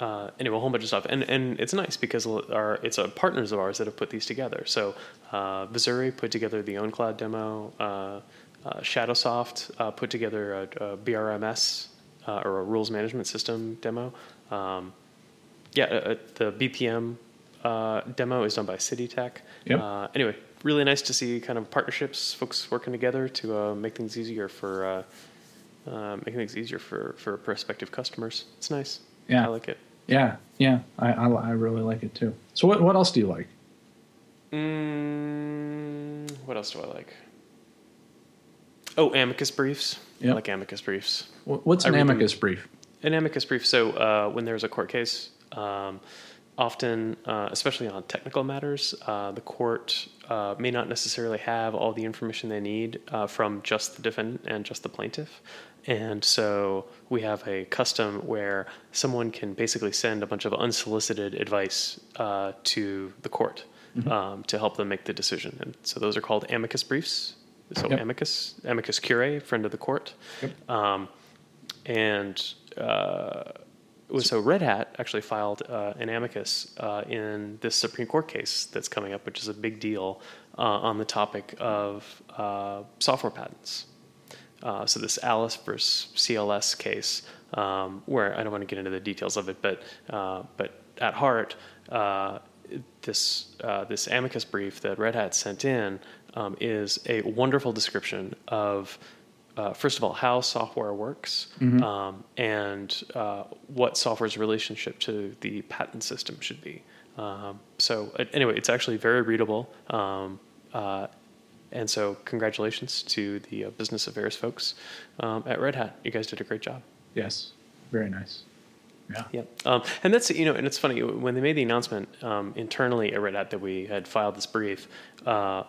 uh, anyway, a whole bunch of stuff, and and it's nice because our it's a partners of ours that have put these together. So uh, Vizuri put together the OwnCloud demo. Uh, uh Shadowsoft uh, put together a, a BRMS uh, or a rules management system demo. Um, yeah, uh, uh, the BPM uh, demo is done by CityTech. Yep. Uh, anyway, really nice to see kind of partnerships, folks working together to uh, make things easier for uh, making things easier for for prospective customers. It's nice. Yeah, I like it. Yeah, yeah, I, I, I really like it too. So what what else do you like? Mm, what else do I like? Oh, amicus briefs. Yep. I like amicus briefs. What's an amicus them. brief? An amicus brief. So uh, when there's a court case, um, often, uh, especially on technical matters, uh, the court uh, may not necessarily have all the information they need uh, from just the defendant and just the plaintiff. And so we have a custom where someone can basically send a bunch of unsolicited advice uh, to the court mm-hmm. um, to help them make the decision. And so those are called amicus briefs. So yep. amicus, amicus curiae, friend of the court. Yep. Um, and uh, so Red Hat actually filed uh, an amicus uh, in this Supreme Court case that's coming up, which is a big deal uh, on the topic of uh, software patents. Uh, so this Alice versus CLS case, um, where I don't want to get into the details of it, but uh, but at heart, this this amicus brief that Red Hat sent in um, is a wonderful description of uh, first of all, how software works mm-hmm. um, and uh, what software's relationship to the patent system should be. Um, so, anyway, it's actually very readable. Um, uh, and so, congratulations to the uh, business affairs folks um, at Red Hat. You guys did a great job. Yes, very nice. Yeah. Yeah. Um, and that's, you know, and it's funny, when they made the announcement um, internally at Red Hat that we had filed this brief, uh,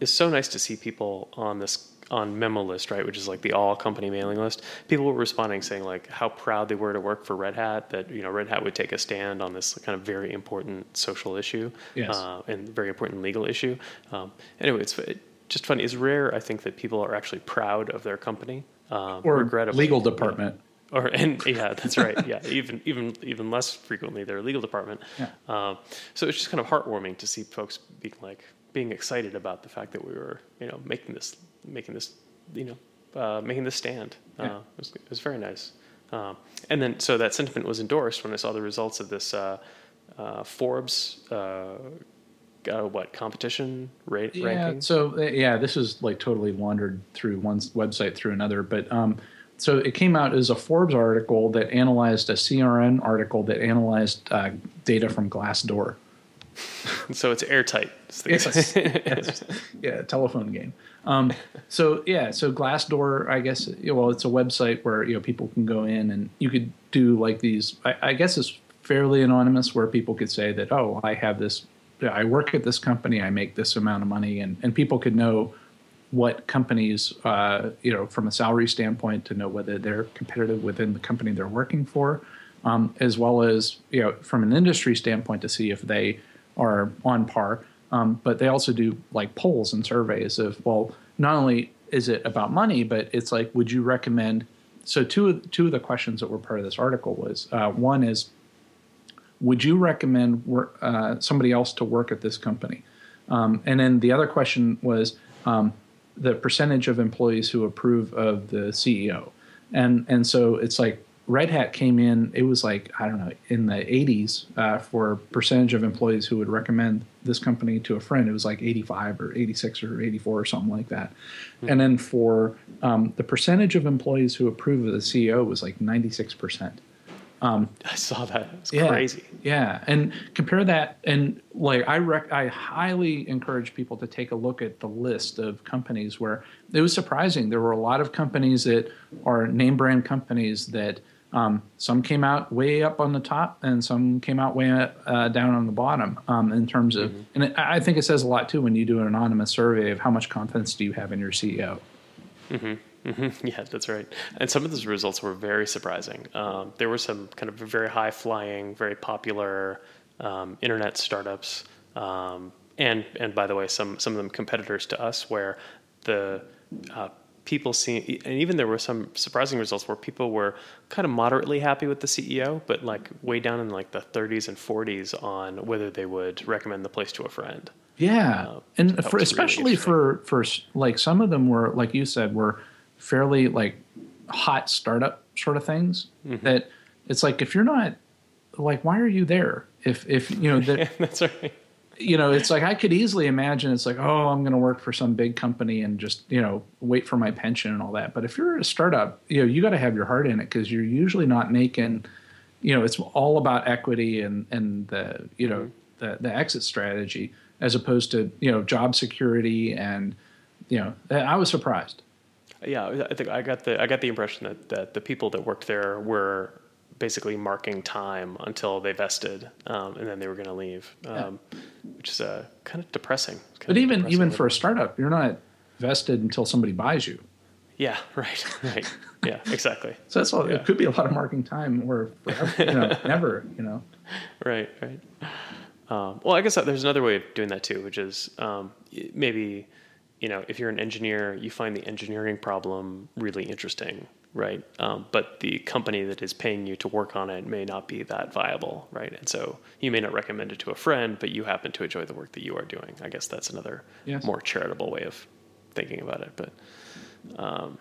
it's so nice to see people on this on memo list, right, which is like the all company mailing list, people were responding saying like how proud they were to work for Red Hat, that you know Red Hat would take a stand on this kind of very important social issue yes. uh, and very important legal issue. Um, anyway, it's just funny. It's rare, I think, that people are actually proud of their company. Um, or legal department. Or and yeah, that's right. Yeah, even even even less frequently their legal department. Yeah. Um, so it's just kind of heartwarming to see folks being like being excited about the fact that we were you know making this making this, you know, uh, making this stand. Uh, it, was, it, was, very nice. Um, and then, so that sentiment was endorsed when I saw the results of this uh, uh Forbes, uh, what competition rate yeah, ranking. So yeah, this is like totally wandered through one website through another, but um, so it came out as a Forbes article that analyzed a CRN article that analyzed uh, data from Glassdoor. so it's airtight. It's yes. yeah, telephone game. Um, so yeah, so Glassdoor, I guess. Well, it's a website where you know people can go in and you could do like these. I, I guess it's fairly anonymous, where people could say that, oh, I have this. I work at this company. I make this amount of money, and and people could know what companies, uh, you know, from a salary standpoint, to know whether they're competitive within the company they're working for, um, as well as you know, from an industry standpoint, to see if they are on par. Um, but they also do like polls and surveys of well, not only is it about money, but it's like, would you recommend? So two of, two of the questions that were part of this article was uh, one is, would you recommend work, uh, somebody else to work at this company? Um, and then the other question was um, the percentage of employees who approve of the CEO. And and so it's like Red Hat came in, it was like, I don't know, in the 80s uh, for percentage of employees who would recommend this company to a friend. It was like 85 or 86 or 84 or something like that. Mm-hmm. And then for um, the percentage of employees who approve of the CEO was like 96%. Um, I saw that. It's yeah, crazy. Yeah, and compare that, and like I rec- I highly encourage people to take a look at the list of companies where it was surprising. There were a lot of companies that are name brand companies that um, some came out way up on the top, and some came out way uh, down on the bottom. Um, in terms of, Mm-hmm. and I think it says a lot too when you do an anonymous survey of how much confidence do you have in your E CEO. Yeah, that's right. And some of those results were very surprising. Um, there were some kind of very high flying, very popular um, internet startups, um, and and by the way, some some of them competitors to us, where the uh, people see, and even there were some surprising results where people were kind of moderately happy with the CEO, but like way down in like the 30s and 40s on whether they would recommend the place to a friend. Yeah, Uh, and for, was really especially for for like some of them were like you said were fairly like hot startup sort of things Mm-hmm. that it's like if you're not like why are you there if if you know that that's right. you know it's like I could easily imagine it's like oh I'm going to work for some big company and just you know wait for my pension and all that but if you're a startup you know you got to have your heart in it because you're usually not making you know it's all about equity and and the you know the the exit strategy as opposed to you know job security and you know I was surprised. Yeah, I think I got the I got the impression that, that the people that worked there were basically marking time until they vested, um, and then they were going to leave, um, which is uh, kind of depressing. Kind But of even depressing even for a startup, you're not vested until somebody buys you. yeah, right, right, yeah, exactly, So that's all. Yeah. It could be a lot of marking time or forever, you know, never. You know. right, right. Um, well, I guess there's another way of doing that too, which is um, maybe you know if you're an engineer, you find the engineering problem really interesting, right? Um, but the company that is paying you to work on it may not be that viable, right? And so you may not recommend it to a friend, but you happen to enjoy the work that you are doing. I guess that's another Yes. more charitable way of thinking about it. But um,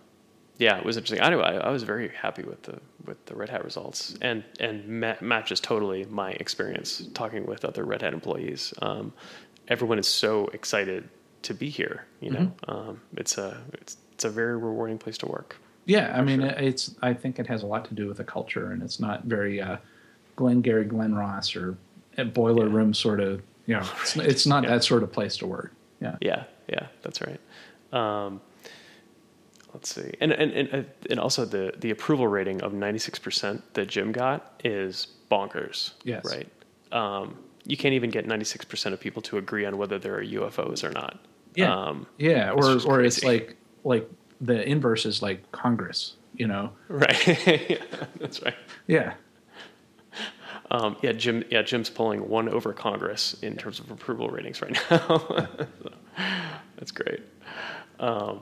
yeah, it was interesting. Anyway, I, I was very happy with the with the Red Hat results, and and ma- matches totally my experience talking with other Red Hat employees. Um, everyone is so excited to be here. You know, um, it's a it's it's a very rewarding place to work. Yeah, I mean, it's. I think it has a lot to do with the culture, and it's not very uh, Glenn Gary, Glen Ross, or a boiler Yeah. room sort of. You know, it's, it's not Yeah. that sort of place to work. Yeah. Yeah, yeah, that's right. Um, let's see, and and and, uh, and also the the approval rating of ninety six percent that Jim got is bonkers. Yes. Right. Um, you can't even get ninety six percent of people to agree on whether there are UFOs or not. Yeah. Um, yeah, or or it's like like the inverse is like Congress. You know. right. yeah, that's right. Yeah. Um, yeah, Jim. Yeah, Jim's pulling one over Congress in terms of approval ratings right now. That's great. Um,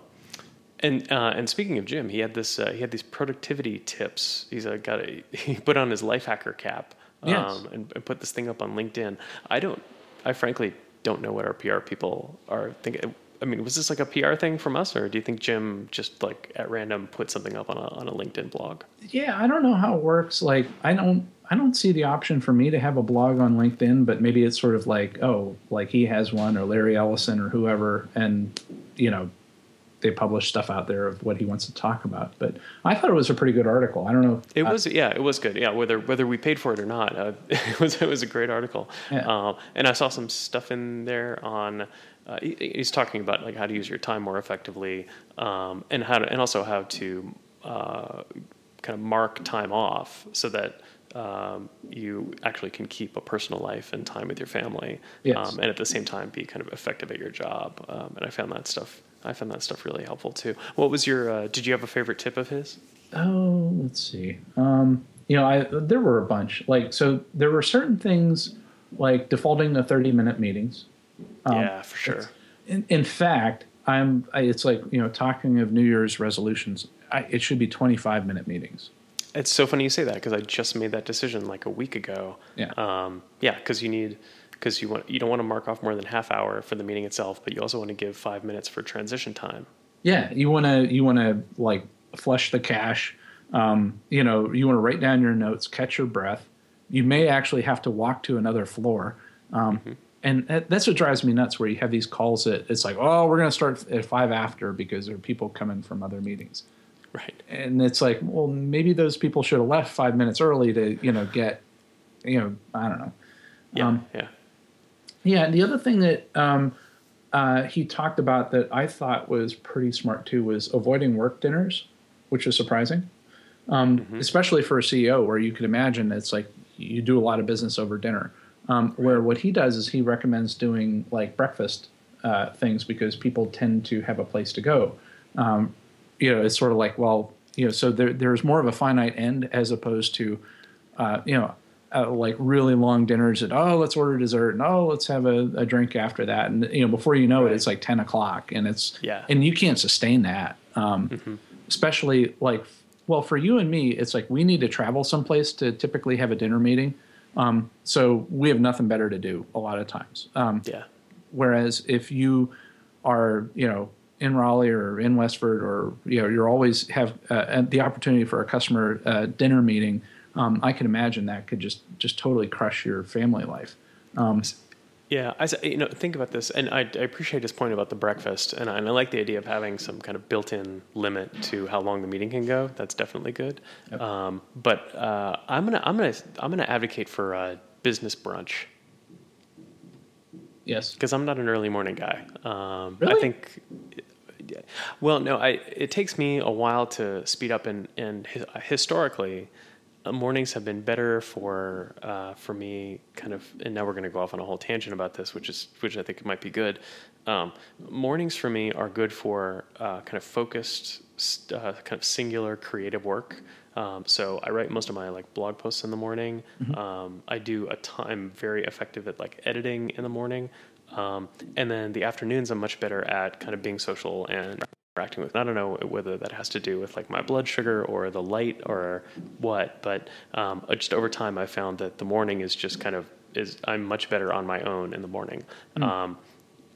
and uh, and speaking of Jim, he had this. Uh, he had these productivity tips. He's uh, got a. He put on his life hacker cap. Um, Yes. and, and put this thing up on LinkedIn. I don't. I frankly don't know what our PR people are thinking. I mean, was this like a PR thing from us, or do you think Jim just like at random put something up on a on a LinkedIn blog? Yeah, I don't know how it works. Like, I don't, I don't see the option for me to have a blog on LinkedIn, but maybe it's sort of like, oh, like he has one, or Larry Ellison, or whoever, and you know, they publish stuff out there of what he wants to talk about. But I thought it was a pretty good article. I don't know. It uh, was, yeah, it was good. Yeah, whether whether we paid for it or not, uh, it was it was a great article. Yeah. Um, and I saw some stuff in there on. Uh, he, he's talking about like how to use your time more effectively, um, and how to, and also how to uh, kind of mark time off so that um, you actually can keep a personal life and time with your family, Yes. um, and at the same time be kind of effective at your job. Um, and I found that stuff. I found that stuff really helpful too. What was your? Uh, did you have a favorite tip of his? Oh, let's see. Um, you know, I there were a bunch. Like, so there were certain things like defaulting to thirty minute meetings. Um, yeah, for sure. In, in fact, I'm. I, it's like you know, talking of New Year's resolutions. I, it should be 25 minute meetings. It's so funny you say that because I just made that decision like a week ago. Yeah. Um, yeah, because you need because you want you don't want to mark off more than half hour for the meeting itself, but you also want to give five minutes for transition time. Yeah, you want to you want to like flush the cache. Um, you know, you want to write down your notes, catch your breath. You may actually have to walk to another floor. Um, And that- that's what drives me nuts. Where you have these calls that it's like, oh, we're going to start at five after because there are people coming from other meetings. Right. And it's like, well, maybe those people should have left five minutes early to, you know, get, you know, I don't know. Yeah. Um, yeah. Yeah, and the other thing that um, uh, he talked about that I thought was pretty smart too was avoiding work dinners, which is surprising, um, especially for a CEO where you could imagine it's like you do a lot of business over dinner. Um, where what he does is he recommends doing like breakfast uh, things because people tend to have a place to go. Um, you know, it's sort of like well, you know, so there, there's more of a finite end as opposed to, uh, you know, uh, like really long dinners and oh let's order dessert and oh let's have a, a drink after that and you know before you know it it's like 10 o'clock and it's Yeah. and you can't sustain that um, especially like well for you and me it's like we need to travel someplace to typically have a dinner meeting um, so we have nothing better to do a lot of times um, Yeah. Whereas if you are, you know, in Raleigh or in Westford, or you know, you're always have uh, the opportunity for a customer uh, dinner meeting. Um, I can imagine that could just just totally crush your family life. Um, Yeah, I you know think about this, and I, I appreciate his point about the breakfast, and I, and I like the idea of having some kind of built-in limit to how long the meeting can go. That's definitely good. Um, but uh, I'm gonna I'm gonna I'm gonna advocate for uh, business brunch yes. because I'm not an early morning guy. Um, Really? I think. Well, no, I it takes me a while to speed up, and and hi- historically, mornings have been better for uh, for me. Kind of, and now we're going to go off on a whole tangent about this, which is which I think might be good. Um, mornings for me are good for uh, kind of focused, uh, kind of singular creative work. Um, so I write most of my like blog posts in the morning. Um, I do a ton. I'm very effective at like editing in the morning. Um, and then the afternoons, I'm much better at kind of being social and interacting with. I don't know whether that has to do with like my blood sugar or the light or what, but um, just over time, I found that the morning is just kind of is I'm much better on my own in the morning. Um,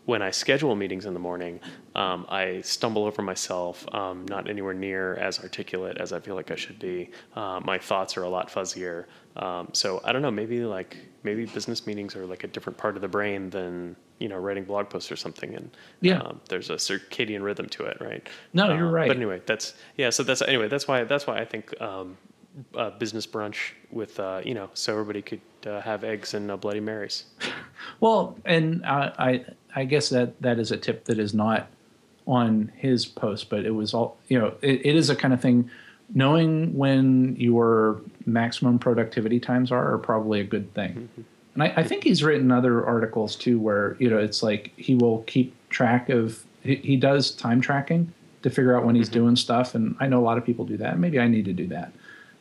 when I schedule meetings in the morning, um, I stumble over myself, um, not anywhere near as articulate as I feel like I should be. Uh, my thoughts are a lot fuzzier. Um, so I don't know, maybe like maybe business meetings are like a different part of the brain than you know writing blog posts or something. And Yeah. um, there's a circadian rhythm to it, right? No, you're Um, right. But anyway, that's yeah. So that's anyway. That's why that's why I think um, uh, business brunch with uh, you know so everybody could uh, have eggs and uh, Bloody Marys. Well, and I, I I guess that that is a tip that is not on his post, but it was all you know. It, it is a kind of thing. Knowing when your maximum productivity times are are probably a good thing. Mm-hmm. And I, I think he's written other articles too, where you know it's like he will keep track of. He, he does time tracking to figure out when he's mm-hmm. doing stuff, and I know a lot of people do that. Maybe I need to do that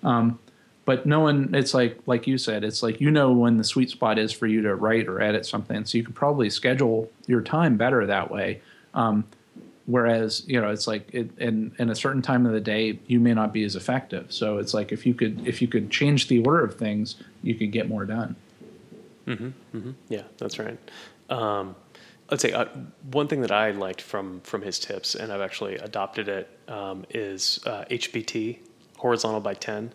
um, but knowing it's like like you said it's like you know when the sweet spot is for you to write or edit something so you could probably schedule your time better that way um, whereas you know it's like it, in in a certain time of the day you may not be as effective so it's like if you could if you could change the order of things you could get more done Mm-hmm. Yeah, that's right. Um, let's say uh, one thing that I liked from from his tips, and I've actually adopted it, um, is uh, HBT, horizontal by ten.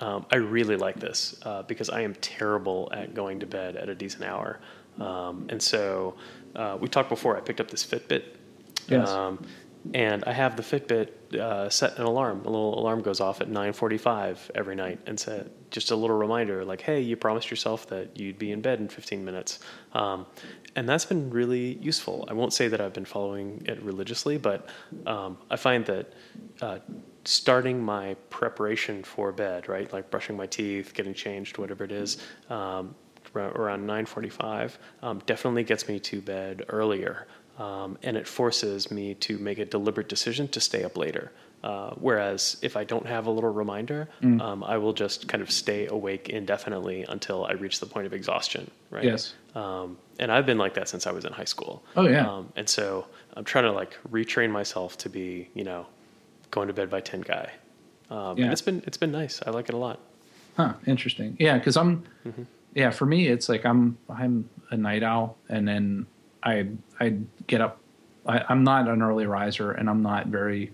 Um, I really like this uh, because I am terrible at going to bed at a decent hour, um, and so uh, we talked before. I picked up this Fitbit. Yes. Um, and I have the Fitbit uh, set an alarm. A little alarm goes off at 9:45 every night, and said just a little reminder, like, "Hey, you promised yourself that you'd be in bed in 15 minutes." Um, and that's been really useful. I won't say that I've been following it religiously, but um, I find that uh, starting my preparation for bed, right, like brushing my teeth, getting changed, whatever it is, um, around 9:45, um, definitely gets me to bed earlier um, and it forces me to make a deliberate decision to stay up later. Uh, whereas if I don't have a little reminder, Mm. um, I will just kind of stay awake indefinitely until I reach the point of exhaustion. Right. Yes. Um, and I've been like that since I was in high school. Oh, yeah. Um, and so I'm trying to like retrain myself to be, you know, going to bed by ten guy. Um, Yeah. And it's been it's been nice. I like it a lot. Huh, interesting. Yeah, because I'm, yeah, for me, it's like I'm I'm a night owl, and then I I get up. I, I'm not an early riser, and I'm not very.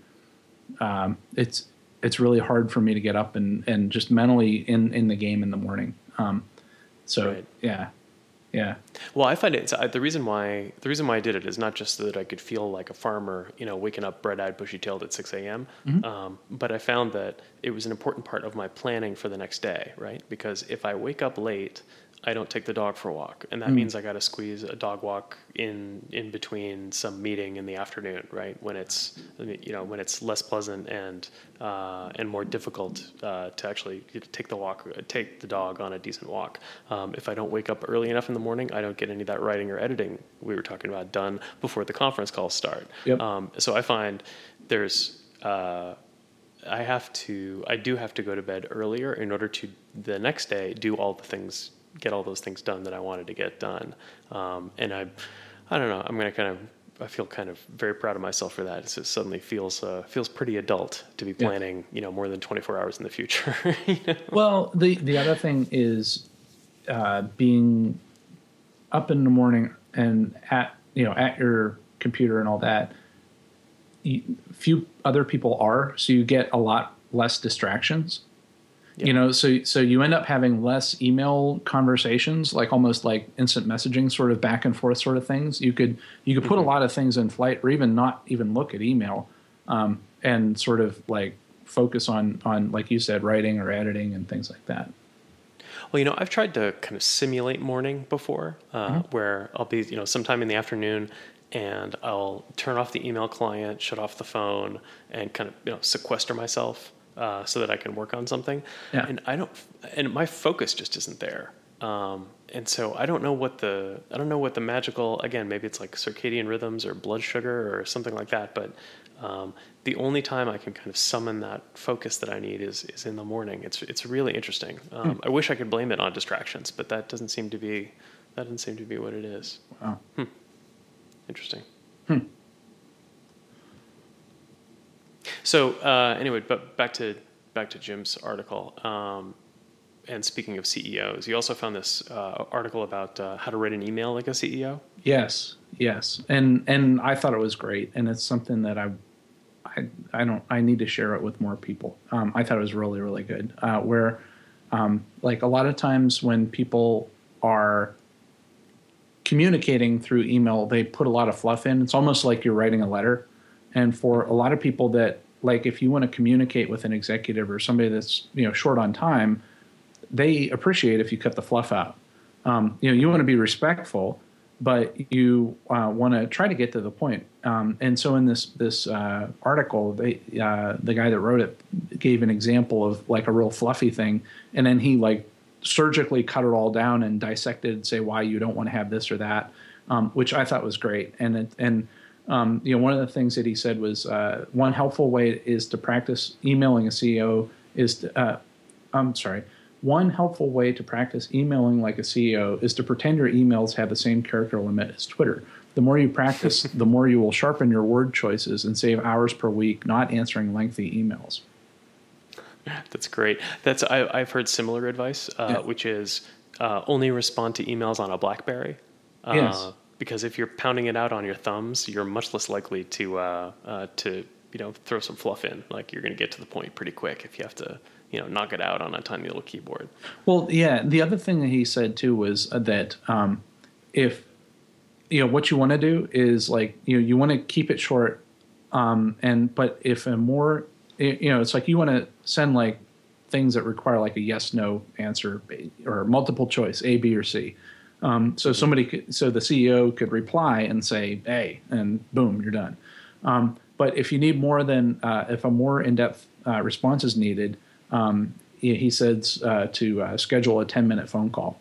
Um, it's it's really hard for me to get up and and just mentally in in the game in the morning. Um, so Right. yeah, Yeah. Well, I find it the reason why the reason why I did it is not just so that I could feel like a farmer, you know, waking up bright-eyed, bushy-tailed at 6 a.m. Um, but I found that it was an important part of my planning for the next day, right? Because if I wake up late, I don't take the dog for a walk, and that means I got to squeeze a dog walk in in between some meeting in the afternoon, right? When it's you know when it's less pleasant and uh, and more difficult uh, to actually take the walk, take the dog on a decent walk. Um, if I don't wake up early enough in the morning, I don't get any of that writing or editing we were talking about done before the conference calls start. Yep. Um, so I find there's uh, I have to I do have to go to bed earlier in order to the next day do all the things get all those things done that I wanted to get done. Um, and I I don't know I'm gonna kind of I feel kind of very proud of myself for that. It suddenly feels uh, feels pretty adult to be Yeah. planning you know more than 24 hours in the future. you know? Well, the the other thing is uh, being up in the morning and at you know at your computer and all that. You, few other people are, so you get a lot less distractions. Yeah. You know, so so you end up having less email conversations, like almost like instant messaging, sort of back and forth sort of things. You could you could put a lot of things in flight, or even not even look at email, um, and sort of like focus on on like you said, writing or editing and things like that. Well, you know, I've tried to kind of simulate morning before, uh, Mm-hmm. where I'll be, you know, sometime in the afternoon, and I'll turn off the email client, shut off the phone, and kind of, you know, sequester myself uh, so that I can work on something. Yeah. And I don't, and my focus just isn't there. Um, and so I don't know what the I don't know what the magical again maybe it's like circadian rhythms or blood sugar or something like that. But um, the only time I can kind of summon that focus that I need is is in the morning. It's it's really interesting. Um, I wish I could blame it on distractions, but that doesn't seem to be that doesn't seem to be what it is. Wow. Interesting. So uh, anyway, but back to back to Jim's article. Um, and speaking of CEOs, you also found this uh, article about uh, how to write an email like a CEO. Yes, yes, and and I thought it was great, and it's something that I, I, I don't, I need to share it with more people. Um, I thought it was really, really good. Uh, where, um, like a lot of times when people are communicating through email, they put a lot of fluff in. It's almost like you're writing a letter, and for a lot of people that like if you want to communicate with an executive or somebody that's you know short on time, they appreciate if you cut the fluff out. Um, you know, you want to be respectful, but you uh, want to try to get to the point. Um, and so, in this this uh, article, they, uh, the guy that wrote it gave an example of like a real fluffy thing, and then he like surgically cut it all down and dissected, say why you don't want to have this or that, um, which I thought was great. And it, and um, you know, one of the things that he said was uh, one helpful way is to practice emailing a CEO is to, uh, I'm sorry. One helpful way to practice emailing like a CEO is to pretend your emails have the same character limit as Twitter. The more you practice, the more you will sharpen your word choices and save hours per week not answering lengthy emails. That's great. That's I, I've heard similar advice, uh, Yeah. which is uh, only respond to emails on a BlackBerry. Uh, Yes. Because if you're pounding it out on your thumbs, you're much less likely to uh, uh, to you know throw some fluff in. Like you're going to get to the point pretty quick if you have to you know knock it out on a tiny little keyboard. Well, yeah. The other thing that he said too was uh, that um, if you know what you want to do is like you know you want to keep it short, um, and but if a more you know it's like you want to send like things that require like a yes no answer or multiple choice A B or C. Um, so somebody could, so the CEO could reply and say "Hey," and boom you're done. Um, but if you need more than uh, if a more in-depth uh, response is needed, um, he, he says uh, to uh, schedule a 10 minute phone call.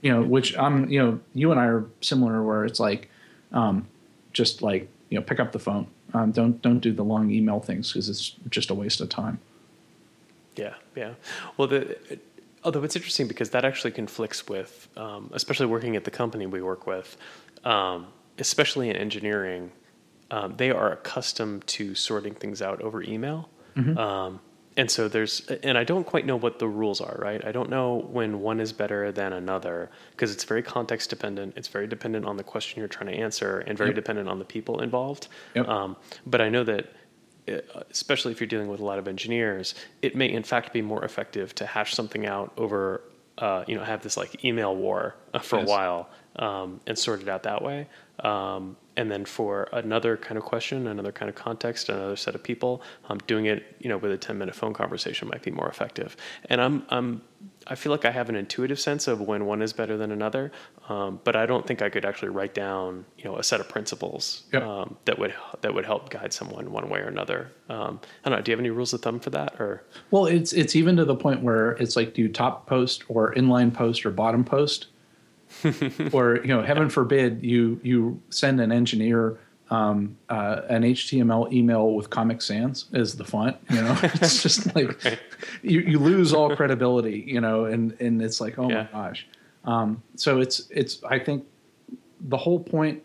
You know, which I'm, you know, you and I are similar where it's like, um, just like, you know, pick up the phone. Um, don't, don't do the long email things because it's just a waste of time. Yeah, yeah. Well, the although it's interesting because that actually conflicts with, um, especially working at the company we work with, um, especially in engineering, um, they are accustomed to sorting things out over email. Um, and so there's, and I don't quite know what the rules are, right? I don't know when one is better than another because it's very context dependent. It's very dependent on the question you're trying to answer and very Yep. dependent on the people involved. Yep. Um, but I know that especially if you're dealing with a lot of engineers, it may in fact be more effective to hash something out over uh, you know, have this like email war uh, for Yes. a while um, and sort it out that way. Um, and then for another kind of question, another kind of context, another set of people, um, doing it, you know, with a 10 minute phone conversation might be more effective. And I'm, I'm, I feel like I have an intuitive sense of when one is better than another, um, but I don't think I could actually write down, you know, a set of principles Yep. um, that would that would help guide someone one way or another. Um, I don't know. Do you have any rules of thumb for that, or Well, it's it's even to the point where it's like, do you top post or inline post or bottom post? or you know, heaven forbid you you send an engineer um, uh, an HTML email with Comic Sans as the font. You know, it's just like you, you lose all credibility. You know, and and it's like, oh Yeah. my gosh. Um, so it's it's I think the whole point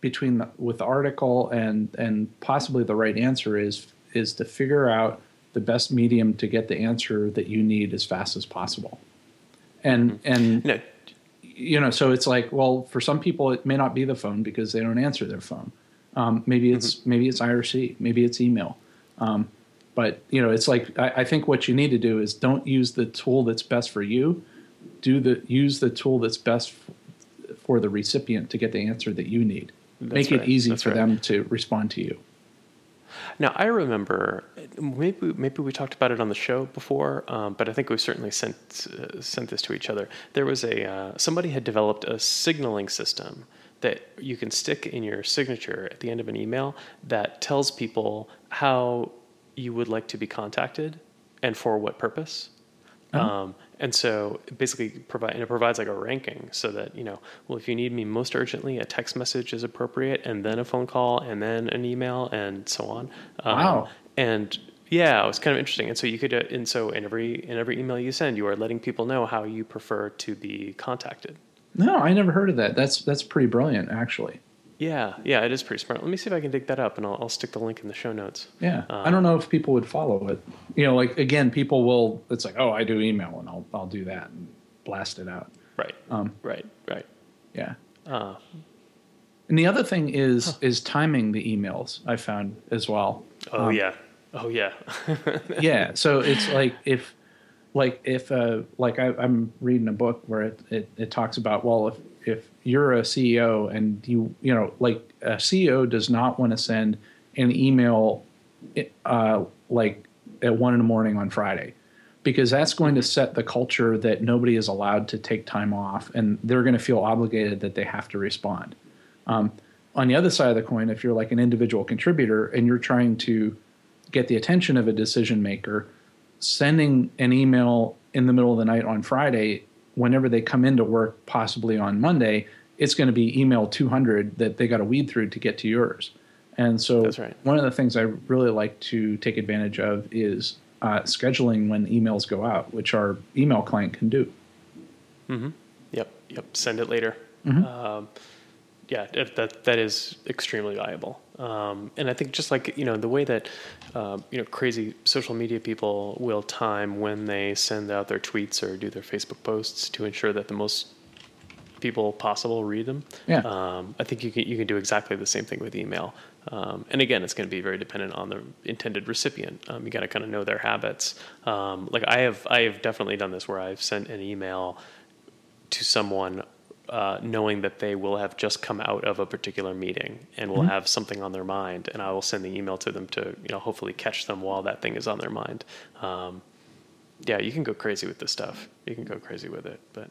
between the, with the article and and possibly the right answer is is to figure out the best medium to get the answer that you need as fast as possible. And and no? you know, so it's like, well, for some people it may not be the phone because they don't answer their phone. Um, maybe it's maybe it's IRC, maybe it's email. Um, but you know, it's like I, I think what you need to do is don't use the tool that's best for you. Do the use the tool that's best f- for the recipient to get the answer that you need. That's Make it easy that's for right. them to respond to you. Now I remember maybe maybe we talked about it on the show before, um, but I think we certainly sent uh, sent this to each other. There was a uh, somebody had developed a signaling system that you can stick in your signature at the end of an email that tells people how you would like to be contacted and for what purpose. Um, and so it basically provide and it provides like a ranking so that you know well if you need me most urgently a text message is appropriate and then a phone call and then an email and so on. Um, Wow. And yeah, it was kind of interesting. And so you could uh, and so in every in every email you send, you are letting people know how you prefer to be contacted. No, I never heard of that. That's that's pretty brilliant, actually. Yeah, yeah, it is pretty smart. Let me see if I can dig that up, and I'll, I'll stick the link in the show notes. Yeah, I don't know if people would follow it. You know, like again, people will. It's like, oh, I do email, and I'll I'll do that and blast it out. Right, Um, right, right. Yeah. Uh, And the other thing is is timing the emails. I found as well. oh Um, yeah, oh yeah. yeah. So it's like if, like if uh like I, I'm reading a book where it, it it talks about well if if you're a CEO and you you know like a CEO does not want to send an email, uh like at one in the morning on Friday. Because that's going to set the culture that nobody is allowed to take time off, and they're going to feel obligated that they have to respond. Um, on the other side of the coin, if you're like an individual contributor and you're trying to get the attention of a decision maker, sending an email in the middle of the night on Friday, whenever they come into work, possibly on Monday, it's going to be email 200 that they got to weed through to get to yours. And so, That's right. one of the things I really like to take advantage of is uh, scheduling when emails go out, which our email client can do. Yep, yep. Send it later. Mm-hmm. Um, yeah, that, that that is extremely valuable. Um, and I think just like you know the way that um, you know crazy social media people will time when they send out their tweets or do their Facebook posts to ensure that the most people possible read them. Yeah. Um, I think you can you can do exactly the same thing with email. Um, and again, it's going to be very dependent on the intended recipient. Um, you got to kind of know their habits. Um, like I have I have definitely done this where I've sent an email to someone uh, knowing that they will have just come out of a particular meeting and will have something on their mind, and I will send the email to them to you know hopefully catch them while that thing is on their mind. Um, yeah, you can go crazy with this stuff. You can go crazy with it, but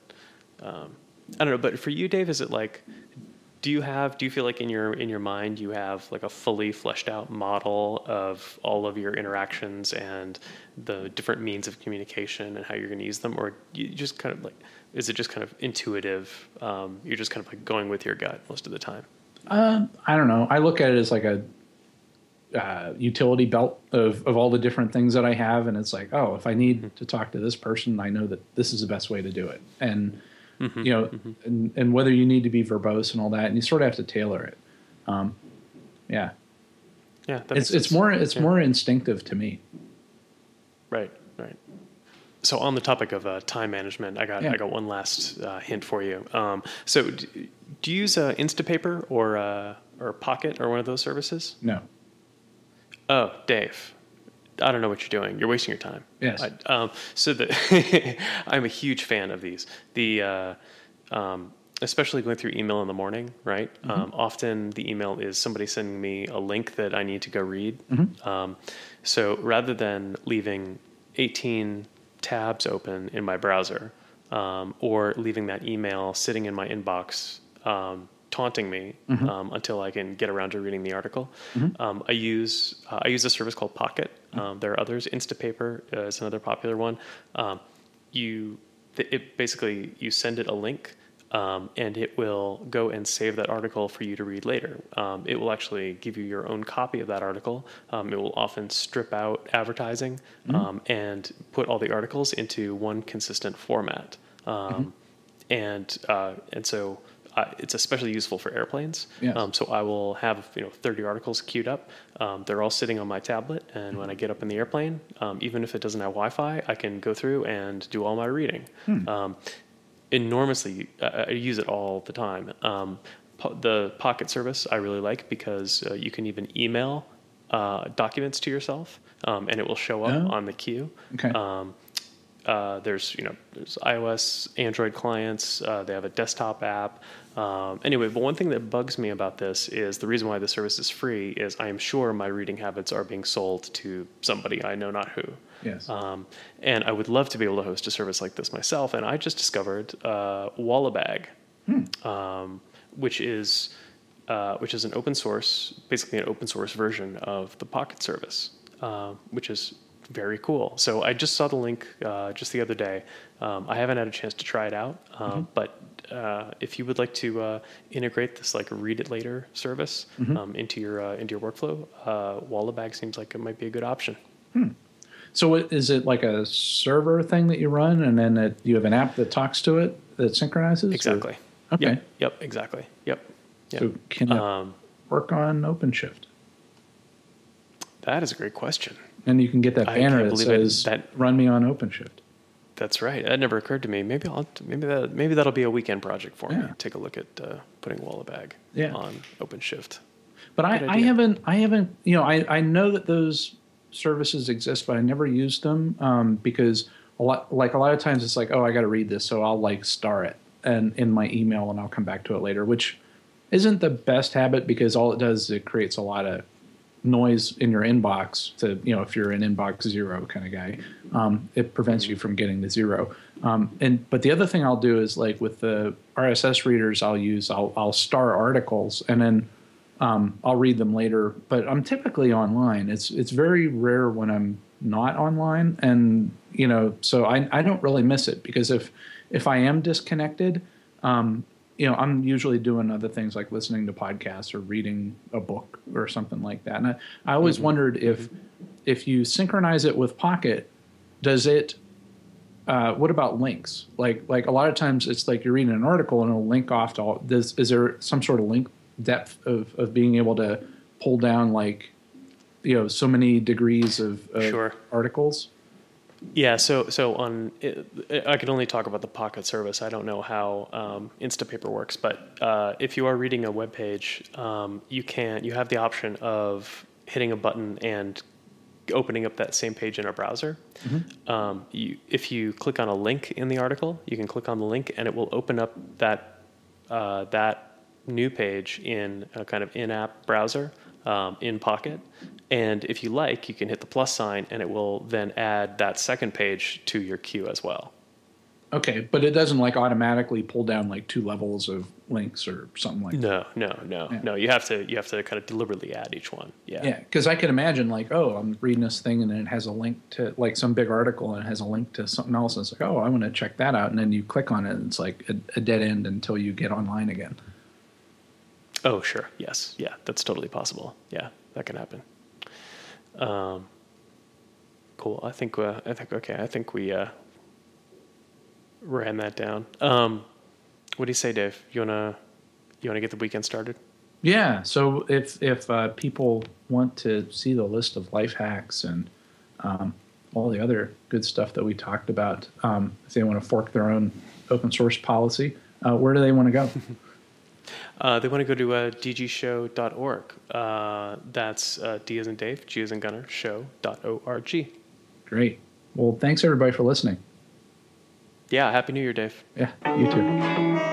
um, I don't know. But for you, Dave, is it like? Do you have? Do you feel like in your in your mind you have like a fully fleshed out model of all of your interactions and the different means of communication and how you're going to use them, or you just kind of like is it just kind of intuitive? Um, you're just kind of like going with your gut most of the time. Uh, I don't know. I look at it as like a uh, utility belt of, of all the different things that I have, and it's like, oh, if I need to talk to this person, I know that this is the best way to do it, and you know, and, and whether you need to be verbose and all that, and you sort of have to tailor it. Um, yeah, Yeah, that it's it's sense. more it's Yeah. more instinctive to me. Right. So on the topic of uh, time management, I got Yeah. I got one last uh, hint for you. Um, so d- do you use uh, Instapaper or uh, or Pocket or one of those services? No, Oh, Dave, I don't know what you're doing. You're wasting your time. Yes. I, um, so the I'm a huge fan of these. The uh, um, especially going through email in the morning, right? Mm-hmm. Um, often the email is somebody sending me a link that I need to go read. Mm-hmm. Um, so rather than leaving 18 tabs open in my browser um, or leaving that email sitting in my inbox um, taunting me Mm-hmm. um, until I can get around to reading the article, um, I use uh, I use a service called Pocket. Mm-hmm. Um, there are others. Instapaper uh, is another popular one. Um, you th- it basically you send it a link um, and it will go and save that article for you to read later. Um, it will actually give you your own copy of that article. Um, it will often strip out advertising um, and put all the articles into one consistent format. Um, And uh, and so uh, it's especially useful for airplanes. Yes. Um, so I will have you know 30 articles queued up. Um, they're all sitting on my tablet, and when I get up in the airplane, um, even if it doesn't have Wi-Fi, I can go through and do all my reading. Um, enormously, uh, I use it all the time. Um, po- the Pocket service I really like because uh, you can even email uh, documents to yourself, um, and it will show up Oh. on the queue. Okay. Um, uh, there's you know there's iOS, Android clients. Uh, they have a desktop app. Um, anyway, but one thing that bugs me about this is the reason why the service is free is I am sure my reading habits are being sold to somebody I know not who. Yes. Um, and I would love to be able to host a service like this myself. And I just discovered uh, Wallabag, um, which is uh, which is an open source, basically an open source version of the Pocket service, uh, which is very cool. So I just saw the link uh, just the other day. Um, I haven't had a chance to try it out, uh, but uh, if you would like to uh, integrate this like read it later service um, into your uh, into your workflow, uh, Wallabag seems like it might be a good option. So what, is it like a server thing that you run, and then it, you have an app that talks to it that synchronizes? or- Exactly. Okay. Yep. Yep. Exactly. Yep. Yep. So can um, work on OpenShift? that is a great question. And you can get that banner that believe it- says that- "Run me on OpenShift." That's right. That never occurred to me. Maybe I'll maybe that maybe that'll be a weekend project for me. Take a look at uh, putting Wallabag Yeah. on OpenShift. But I, Good I idea. haven't, I haven't, you know, I, I know that those services exist, but I never used them um, because a lot, like a lot of times it's like, oh, I got to read this, so I'll like star it and in my email, and I'll come back to it later, which isn't the best habit because all it does is it creates a lot of noise in your inbox. To you know, if you're an inbox zero kind of guy, um, it prevents you from getting to zero. Um, and but the other thing I'll do is like with the RSS readers, I'll use I'll I'll star articles and then um, I'll read them later, but I'm typically online. It's it's very rare when I'm not online, and you know, so I I don't really miss it because if if I am disconnected, um, you know, I'm usually doing other things like listening to podcasts or reading a book or something like that. And I, I always wondered if if you synchronize it with Pocket, does it uh, what about links? Like like a lot of times it's like you're reading an article and it'll link off to all. Does, is there some sort of link depth of, of being able to pull down like you know so many degrees of, of Sure. articles? Yeah, so so on, it, I can only talk about the Pocket service. I don't know how um, Instapaper works, but uh, if you are reading a web page, um, you can you have the option of hitting a button and opening up that same page in a browser. Um, you, if you click on a link in the article, you can click on the link and it will open up that uh, that new page in a kind of in-app browser um, in Pocket. And if you like, you can hit the plus sign, and it will then add that second page to your queue as well. Okay, but it doesn't like automatically pull down like two levels of links or something like that. No, no, no, Yeah. no. You have to you have to kind of deliberately add each one. Yeah. Yeah, because I can imagine like, oh, I'm reading this thing and then it has a link to like some big article and it has a link to something else. And it's like, oh, I want to check that out. And then you click on it and it's like a, a dead end until you get online again. Oh, sure. Yes. Yeah. That's totally possible. Yeah, that can happen. Um, cool. I think. Uh, I think. Okay. I think we uh, ran that down. Um, what do you say, Dave? You wanna you wanna get the weekend started? Yeah. So if if uh, people want to see the list of life hacks and um, all the other good stuff that we talked about, um, if they want to fork their own open source policy, uh, where do they want to go? Uh, they want to go to uh, dgshow.org. Uh, that's uh, D as in Dave, G as in Gunnar, show.org. Great. Well, thanks everybody for listening. Yeah, Happy New Year, Dave. Yeah, you too.